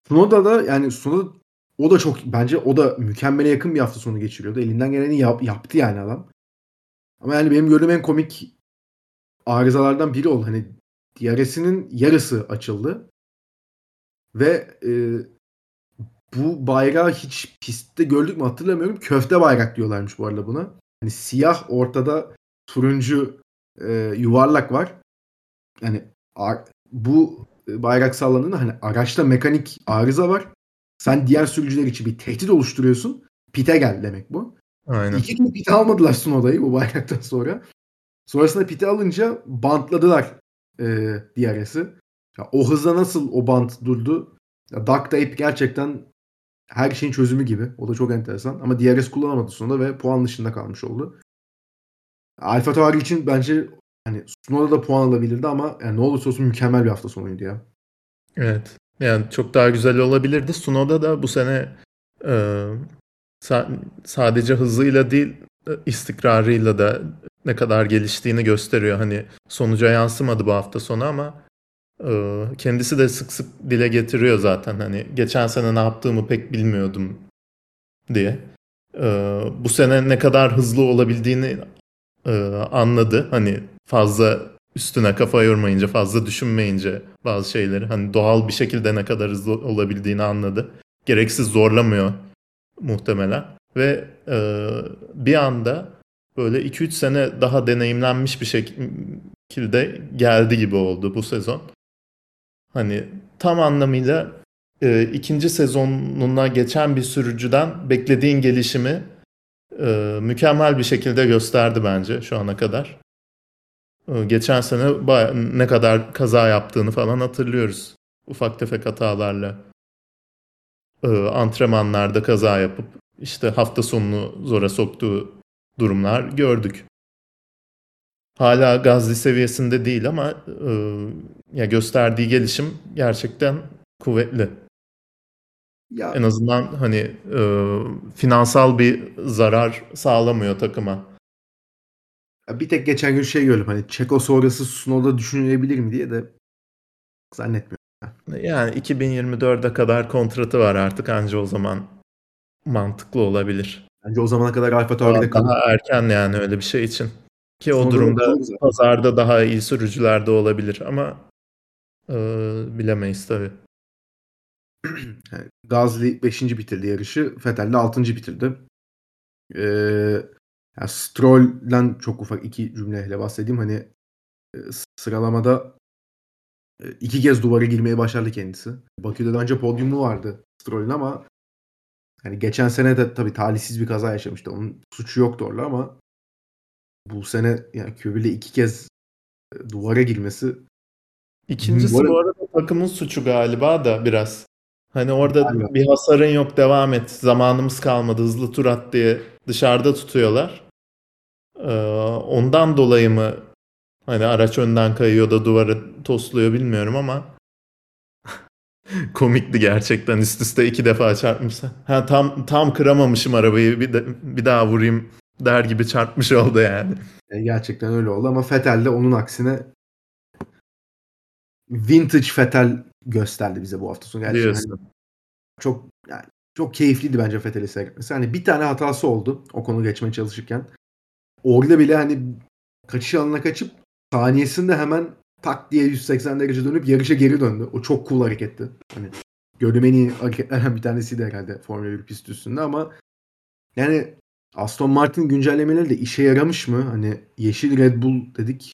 Sunoda da yani Sunoda o da çok bence o da mükemmele yakın bir hafta sonu geçiriyordu. Elinden geleni yap, yaptı yani adam. Ama yani benim gördüğüm en komik arızalardan biri oldu. Hani DRS'inin yarısı açıldı. Ve e, bu bayrağı hiç pistte gördük mü hatırlamıyorum. Köfte bayrak diyorlarmış bu arada buna. Hani siyah ortada turuncu e, yuvarlak var. Yani bu bayrak sallandığında hani araçta mekanik arıza var. Sen diğer sürücüler için bir tehdit oluşturuyorsun. Pite gel demek bu. Aynen. İki gün pite almadılar Sunoda'yı bu bayraktan sonra. Sonrasında pite alınca bantladılar e, DRS'i. Ya o hızla nasıl o bant durdu? Ya Duck Tape gerçekten her şeyin çözümü gibi. O da çok enteresan. Ama DRS kullanamadı sonunda ve puan dışında kalmış oldu. Alfa Tauri için bence hani Sunoda da puan alabilirdi ama yani ne olursa olsun mükemmel bir hafta sonuydu ya. Evet. Yani çok daha güzel olabilirdi. Sunoda da bu sene e, sa- sadece hızıyla değil istikrarıyla da ne kadar geliştiğini gösteriyor. Hani sonuca yansımadı bu hafta sonu ama e, kendisi de sık sık dile getiriyor zaten. Hani geçen sene ne yaptığımı pek bilmiyordum diye. E, bu sene ne kadar hızlı olabildiğini e, anladı. Hani fazla üstüne kafa yormayınca, fazla düşünmeyince bazı şeyleri hani doğal bir şekilde ne kadar hızlı olabildiğini anladı. Gereksiz zorlamıyor muhtemelen ve e, bir anda böyle 2-3 sene daha deneyimlenmiş bir şekilde geldi gibi oldu bu sezon. Hani tam anlamıyla e, ikinci sezonuna geçen bir sürücüden beklediğin gelişimi e, mükemmel bir şekilde gösterdi bence şu ana kadar. E, geçen sene ne kadar kaza yaptığını falan hatırlıyoruz. Ufak tefek hatalarla. E, antrenmanlarda kaza yapıp işte hafta sonunu zora soktuğu durumlar gördük. Hala Gazli seviyesinde değil ama e, ya gösterdiği gelişim gerçekten kuvvetli. Ya. En azından hani e, finansal bir zarar sağlamıyor takıma. Bir tek geçen gün şey gördüm hani Çeko sonrası Sunoda düşünülebilir mi diye de zannetmiyorum. Yani 2024'e kadar kontratı var artık anca o zaman mantıklı olabilir. Bence o zamana kadar Alfa Tauri'de kalır. Daha erken yani öyle bir şey için. Ki Sonra o durumda pazarda daha iyi sürücüler de olabilir ama e, bilemeyiz tabii. *clears throat* Gazli 5. bitirdi yarışı. Vettel de 6. bitirdi. Ee, yani Stroll'den çok ufak iki cümleyle bahsedeyim. Hani e, sıralamada e, iki kez duvara girmeye başardı kendisi. Bakü'de de önce podyumu vardı Stroll'ün ama yani geçen sene de tabii talihsiz bir kaza yaşamıştı. Onun suçu yoktu orada ama bu sene yani Kübül'e iki kez e, duvara girmesi İkincisi bu arada takımın suçu galiba da biraz. Hani orada Galiba. bir hasarın yok devam et. Zamanımız kalmadı hızlı tur at diye dışarıda tutuyorlar. Ee, ondan dolayı mı hani araç önden kayıyor da duvarı tosluyor bilmiyorum ama *laughs* komikti gerçekten üst üste iki defa çarpmışsa. Ha tam tam kıramamışım arabayı bir de, bir daha vurayım der gibi çarpmış oldu yani. E, gerçekten öyle oldu ama Fetel de onun aksine vintage Fetel gösterdi bize bu hafta sonu. Gerçekten hani çok yani çok keyifliydi bence Fethel'i seyretmesi. Hani bir tane hatası oldu o konu geçmeye çalışırken. Orada bile hani kaçış alanına kaçıp saniyesinde hemen tak diye 180 derece dönüp yarışa geri döndü. O çok cool hareketti. Hani gördüğüm en iyi hareketlerden bir tanesiydi herhalde Formula 1 pist üstünde ama yani Aston Martin güncellemeleri de işe yaramış mı? Hani yeşil Red Bull dedik.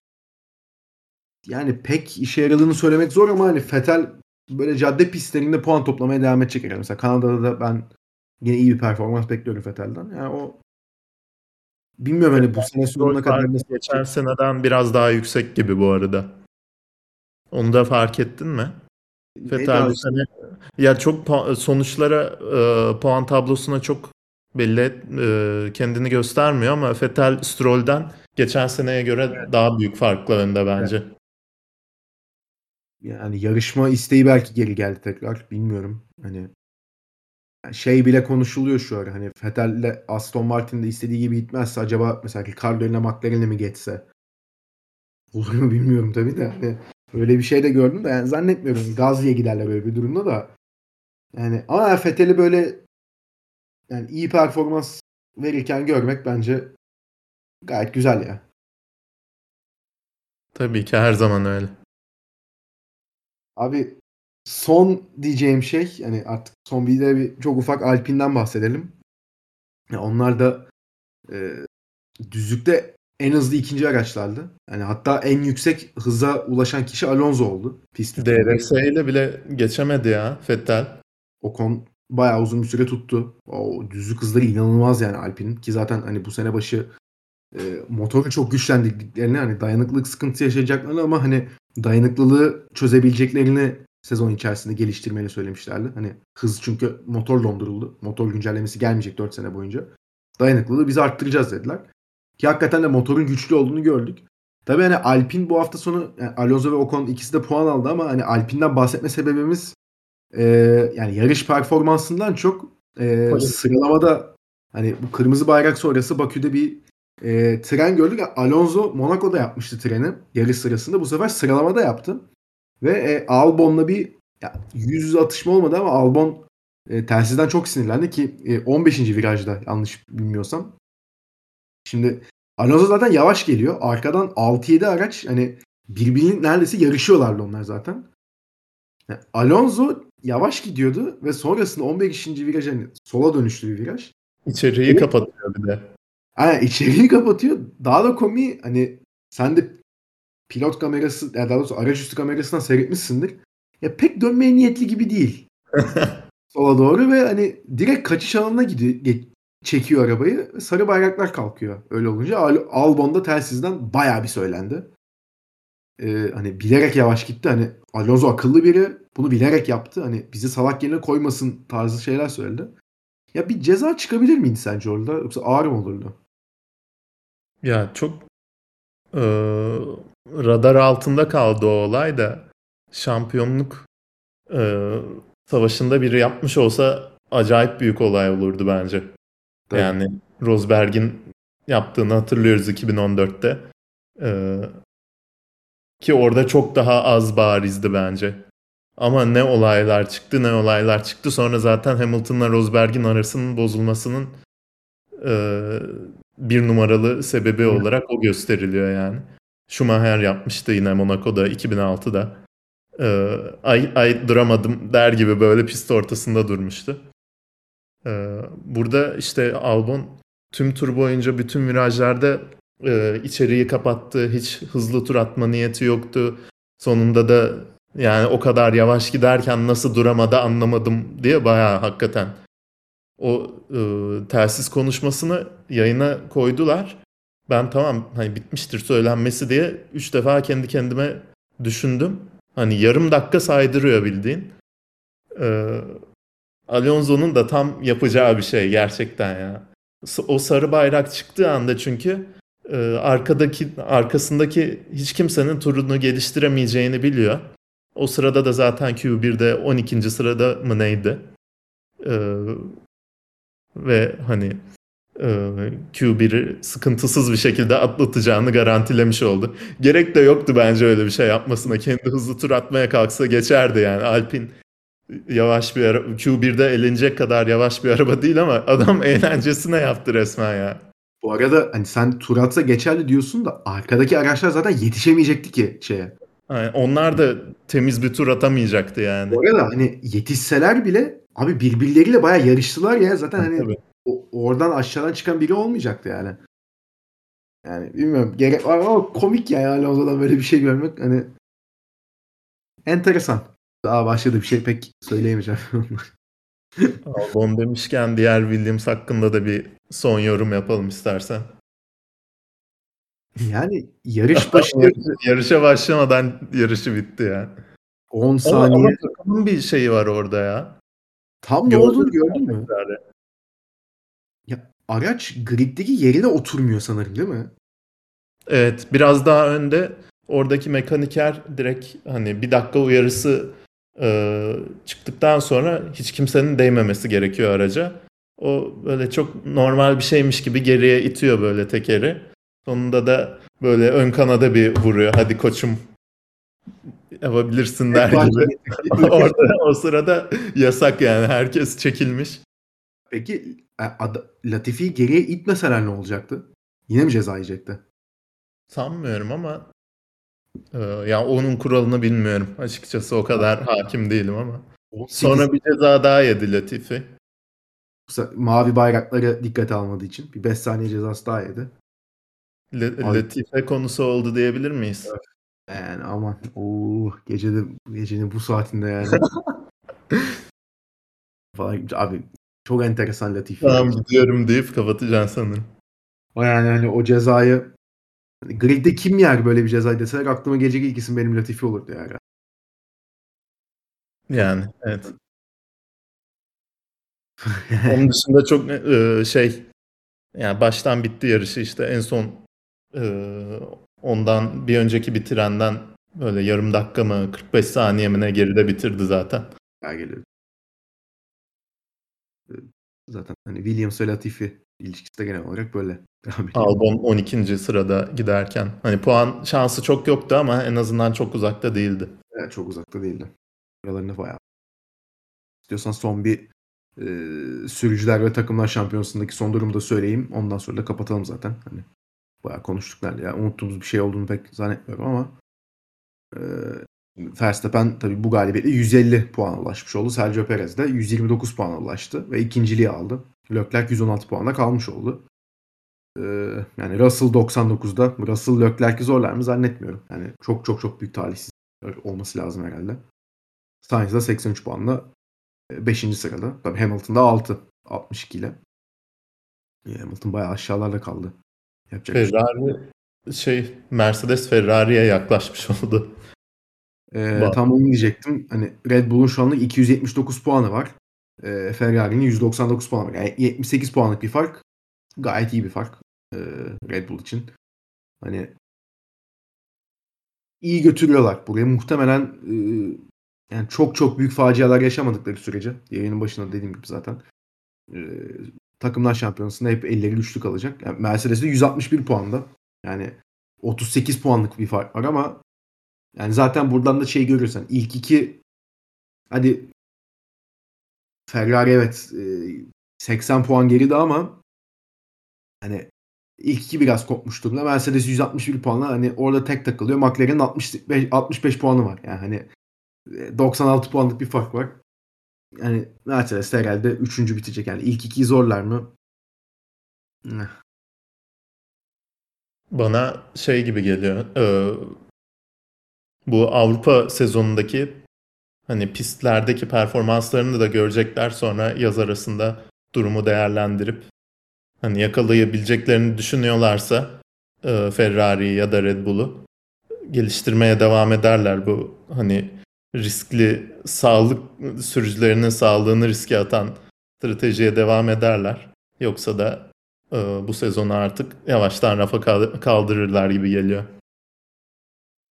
Yani pek işe yaradığını söylemek zor ama hani Vettel böyle cadde pistlerinde puan toplamaya devam edecek herhalde. Mesela Kanada'da da ben yine iyi bir performans bekliyorum Vettel'den. Yani o bilmiyorum hani bu sene sonuna kadar nasıl geçen seneden biraz daha yüksek gibi bu arada. Onu da fark ettin mi? Vettel bu sene ya çok sonuçlara e, puan tablosuna çok belli e, kendini göstermiyor ama Vettel Stroll'den geçen seneye göre evet. daha büyük farklı önde bence. Evet. Yani yarışma isteği belki geri geldi tekrar. Bilmiyorum. Hani şey bile konuşuluyor şu ara. Hani Vettel'le Aston Martin'de istediği gibi gitmezse acaba mesela Ricardo ile McLaren'e mi geçse? Olur mu bilmiyorum tabii de. Hani öyle bir şey de gördüm de yani zannetmiyorum. Gazli'ye giderler böyle bir durumda da. Yani ama Vettel'i böyle yani iyi performans verirken görmek bence gayet güzel ya. Tabii ki her zaman öyle. Abi son diyeceğim şey yani artık son bir de bir çok ufak Alpine'den bahsedelim. Yani onlar da e, düzlükte en hızlı ikinci araçlardı. Yani hatta en yüksek hıza ulaşan kişi Alonso oldu. Pist DRS ile bile geçemedi ya Vettel. Ocon bayağı uzun bir süre tuttu. O düzlük hızları inanılmaz yani Alpine'in ki zaten hani bu sene başı e, motoru çok güçlendiklerini hani dayanıklılık sıkıntısı yaşayacaklarını ama hani dayanıklılığı çözebileceklerini sezon içerisinde geliştirmeni söylemişlerdi. Hani hız çünkü motor donduruldu. Motor güncellemesi gelmeyecek 4 sene boyunca. Dayanıklılığı biz arttıracağız dediler. Ki hakikaten de motorun güçlü olduğunu gördük. Tabii hani Alpin bu hafta sonu yani Alonso ve Ocon ikisi de puan aldı ama hani Alpin'den bahsetme sebebimiz e, yani yarış performansından çok e, sıralamada hani bu kırmızı bayrak sonrası Bakü'de bir e, tren gördük. Alonso Monaco'da yapmıştı treni yarış sırasında. Bu sefer sıralamada yaptı. Ve e, Albon'la bir ya, yüz yüze atışma olmadı ama Albon e, telsizden çok sinirlendi ki e, 15. virajda yanlış bilmiyorsam. Şimdi Alonso zaten yavaş geliyor. Arkadan 6-7 araç hani birbirinin neredeyse yarışıyorlardı onlar zaten. Yani Alonso yavaş gidiyordu ve sonrasında 15. viraj hani sola dönüşlü bir viraj. İçeriği kapatıyor bir de. Aynen içeriği kapatıyor. Daha da komi hani sen de pilot kamerası yani daha doğrusu araç üstü kamerasından seyretmişsindir. Ya pek dönmeye niyetli gibi değil. *laughs* Sola doğru ve hani direkt kaçış alanına gidiyor, çekiyor arabayı. Sarı bayraklar kalkıyor. Öyle olunca Al Albon da telsizden bayağı bir söylendi. Ee, hani bilerek yavaş gitti. Hani Alonso akıllı biri. Bunu bilerek yaptı. Hani bizi salak yerine koymasın tarzı şeyler söyledi. Ya bir ceza çıkabilir miydi sence orada? Yoksa ağır mı olurdu? Ya çok e, radar altında kaldı o olay da şampiyonluk e, savaşında biri yapmış olsa acayip büyük olay olurdu bence. Tabii. Yani Rosberg'in yaptığını hatırlıyoruz 2014'te. Ee, ki orada çok daha az barizdi bence. Ama ne olaylar çıktı ne olaylar çıktı. Sonra zaten Hamilton'la Rosberg'in arasının bozulmasının e, bir numaralı sebebi Hı. olarak o gösteriliyor yani. Schumacher yapmıştı yine Monaco'da 2006'da. Ee, ay, ay duramadım der gibi böyle pist ortasında durmuştu. Ee, burada işte Albon tüm tur boyunca bütün virajlarda e, içeriği kapattı. Hiç hızlı tur atma niyeti yoktu. Sonunda da yani o kadar yavaş giderken nasıl duramadı anlamadım diye bayağı hakikaten o e, telsiz konuşmasını yayına koydular. Ben tamam hani bitmiştir söylenmesi diye üç defa kendi kendime düşündüm. Hani yarım dakika saydırıyor bildiğin. Ee, Alonso'nun da tam yapacağı bir şey gerçekten ya. O sarı bayrak çıktığı anda çünkü e, arkadaki arkasındaki hiç kimsenin turunu geliştiremeyeceğini biliyor. O sırada da zaten Q1'de 12. sırada mı neydi? Ee, ve hani e, Q1'i sıkıntısız bir şekilde atlatacağını garantilemiş oldu. Gerek de yoktu bence öyle bir şey yapmasına. Kendi hızlı tur atmaya kalksa geçerdi yani. Alpin yavaş bir araba. Q1'de eğlenecek kadar yavaş bir araba değil ama adam *laughs* eğlencesine yaptı resmen ya. Bu arada hani sen tur atsa geçerli diyorsun da arkadaki araçlar zaten yetişemeyecekti ki şeye. Yani onlar da temiz bir tur atamayacaktı yani. Bu arada hani yetişseler bile abi birbirleriyle bayağı yarıştılar ya. Zaten hani o, oradan aşağıdan çıkan biri olmayacaktı yani. Yani bilmiyorum gerek var ama komik ya yani o zaman böyle bir şey görmek hani enteresan. Daha başladı bir şey pek söyleyemeyeceğim. *laughs* Albon demişken diğer Williams hakkında da bir son yorum yapalım istersen. Yani yarış *laughs* başı yarışa başlamadan yarışı bitti ya. 10 saniye. Ama bir şeyi var orada ya. Tam ne olduğunu gördün mü? Ya araç griddeki yerine oturmuyor sanırım değil mi? Evet biraz daha önde oradaki mekaniker direkt hani bir dakika uyarısı e, çıktıktan sonra hiç kimsenin değmemesi gerekiyor araca. O böyle çok normal bir şeymiş gibi geriye itiyor böyle tekeri. Sonunda da böyle ön kanada bir vuruyor. Hadi koçum yapabilirsin der gibi. *laughs* Orada o sırada yasak yani. Herkes çekilmiş. Peki e, Latifi'yi geriye itmeseler ne olacaktı? Yine mi ceza yiyecekti? Sanmıyorum ama e, ya onun kuralını bilmiyorum. Açıkçası o kadar hakim değilim ama. 18... Sonra bir ceza daha yedi Latifi. Mavi bayrakları dikkate almadığı için bir 5 saniye cezası daha yedi. Latife konusu oldu diyebilir miyiz? Evet. Yani aman. Oo, gecede gecenin bu saatinde yani. *laughs* Abi çok enteresan Latifi. Tamam gidiyorum deyip kapatacaksın sanırım. Yani hani o cezayı hani gridde kim yer böyle bir cezayı deseler aklıma gelecek ilk isim benim Latifi olurdu yani. Yani evet. *laughs* Onun dışında çok e, şey yani baştan bitti yarışı işte en son e, ondan bir önceki bitirenden böyle yarım dakika mı 45 saniye mi ne geride bitirdi zaten. Ya geliyor. Zaten hani Williams ve Latifi ilişkisi de genel olarak böyle. *laughs* Albon 12. sırada giderken. Hani puan şansı çok yoktu ama en azından çok uzakta değildi. Evet çok uzakta değildi. Yalarını bayağı. İstiyorsan son bir e, sürücüler ve takımlar şampiyonasındaki son durumu da söyleyeyim. Ondan sonra da kapatalım zaten. Hani bayağı konuştuk nerede ya. Unuttuğumuz bir şey olduğunu pek zannetmiyorum ama e, Verstappen tabii bu galibiyetle 150 puan ulaşmış oldu. Sergio Perez de 129 puan ulaştı ve ikinciliği aldı. Leclerc 116 puanla kalmış oldu. Ee, yani Russell 99'da. Russell Leclerc'i zorlar mı zannetmiyorum. Yani çok çok çok büyük talihsiz olması lazım herhalde. Sainz da 83 puanla 5. E, sırada. Tabii Hamilton'da 6. 62 ile. Hamilton bayağı aşağılarda kaldı. Yapacak şey Ferrari şey, şey Mercedes Ferrari'ye yaklaşmış *laughs* oldu. Ee, tam onu diyecektim. Hani Red Bull'un şu anlık 279 puanı var. Ee, Ferrari'nin 199 puanı var. Yani 78 puanlık bir fark. Gayet iyi bir fark e, Red Bull için. Hani iyi götürüyorlar buraya. Muhtemelen e, yani çok çok büyük facialar yaşamadıkları sürece yayının başında dediğim gibi zaten e, takımlar şampiyonasında hep elleri güçlü kalacak. Yani Mercedes'de 161 puanda. Yani 38 puanlık bir fark var ama yani zaten buradan da şey görürsen ilk iki hadi Ferrari evet 80 puan geride ama hani ilk iki biraz kopmuş durumda. Mercedes 161 puanla hani orada tek takılıyor. McLaren'in 65 65 puanı var. Yani hani 96 puanlık bir fark var. Yani Mercedes herhalde 3. bitecek. Yani ilk ikiyi zorlar mı? Bana şey gibi geliyor. Ee, bu Avrupa sezonundaki hani pistlerdeki performanslarını da görecekler sonra yaz arasında durumu değerlendirip hani yakalayabileceklerini düşünüyorlarsa e, Ferrari ya da Red Bull'u geliştirmeye devam ederler bu hani riskli sağlık sürücülerinin sağlığını riske atan stratejiye devam ederler. Yoksa da e, bu sezonu artık yavaştan rafa kaldırırlar gibi geliyor.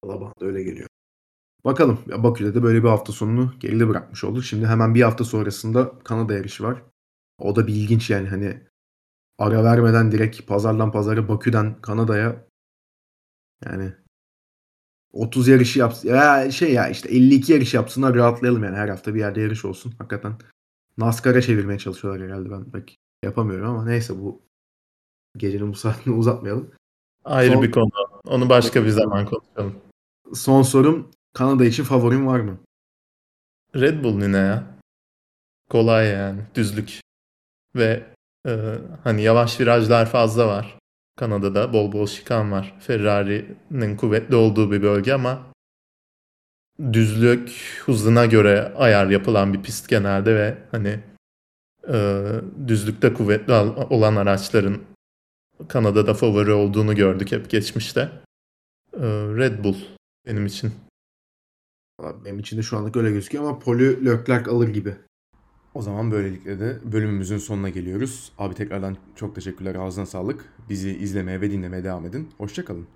Valla da öyle geliyor. Bakalım. Ya Bakü'de de böyle bir hafta sonunu geride bırakmış olduk. Şimdi hemen bir hafta sonrasında Kanada yarışı var. O da bir ilginç yani hani ara vermeden direkt pazardan pazara Bakü'den Kanada'ya yani 30 yarışı yapsın. Ya şey ya işte 52 yarış yapsınlar rahatlayalım yani her hafta bir yerde yarış olsun. Hakikaten NASCAR'a çevirmeye çalışıyorlar herhalde ben pek yapamıyorum ama neyse bu gecenin bu saatini *laughs* uzatmayalım. Ayrı Son... bir konu. Onu başka bir zaman konuşalım. Son sorum Kanada için favorim var mı? Red Bull yine ya. Kolay yani. Düzlük. Ve e, hani yavaş virajlar fazla var. Kanada'da bol bol şikan var. Ferrari'nin kuvvetli olduğu bir bölge ama düzlük hızına göre ayar yapılan bir pist genelde ve hani e, düzlükte kuvvetli olan araçların Kanada'da favori olduğunu gördük hep geçmişte. E, Red Bull benim için. Benim için de şu anlık öyle gözüküyor ama Poli Leclerc alır gibi. O zaman böylelikle de bölümümüzün sonuna geliyoruz. Abi tekrardan çok teşekkürler. Ağzına sağlık. Bizi izlemeye ve dinlemeye devam edin. Hoşçakalın.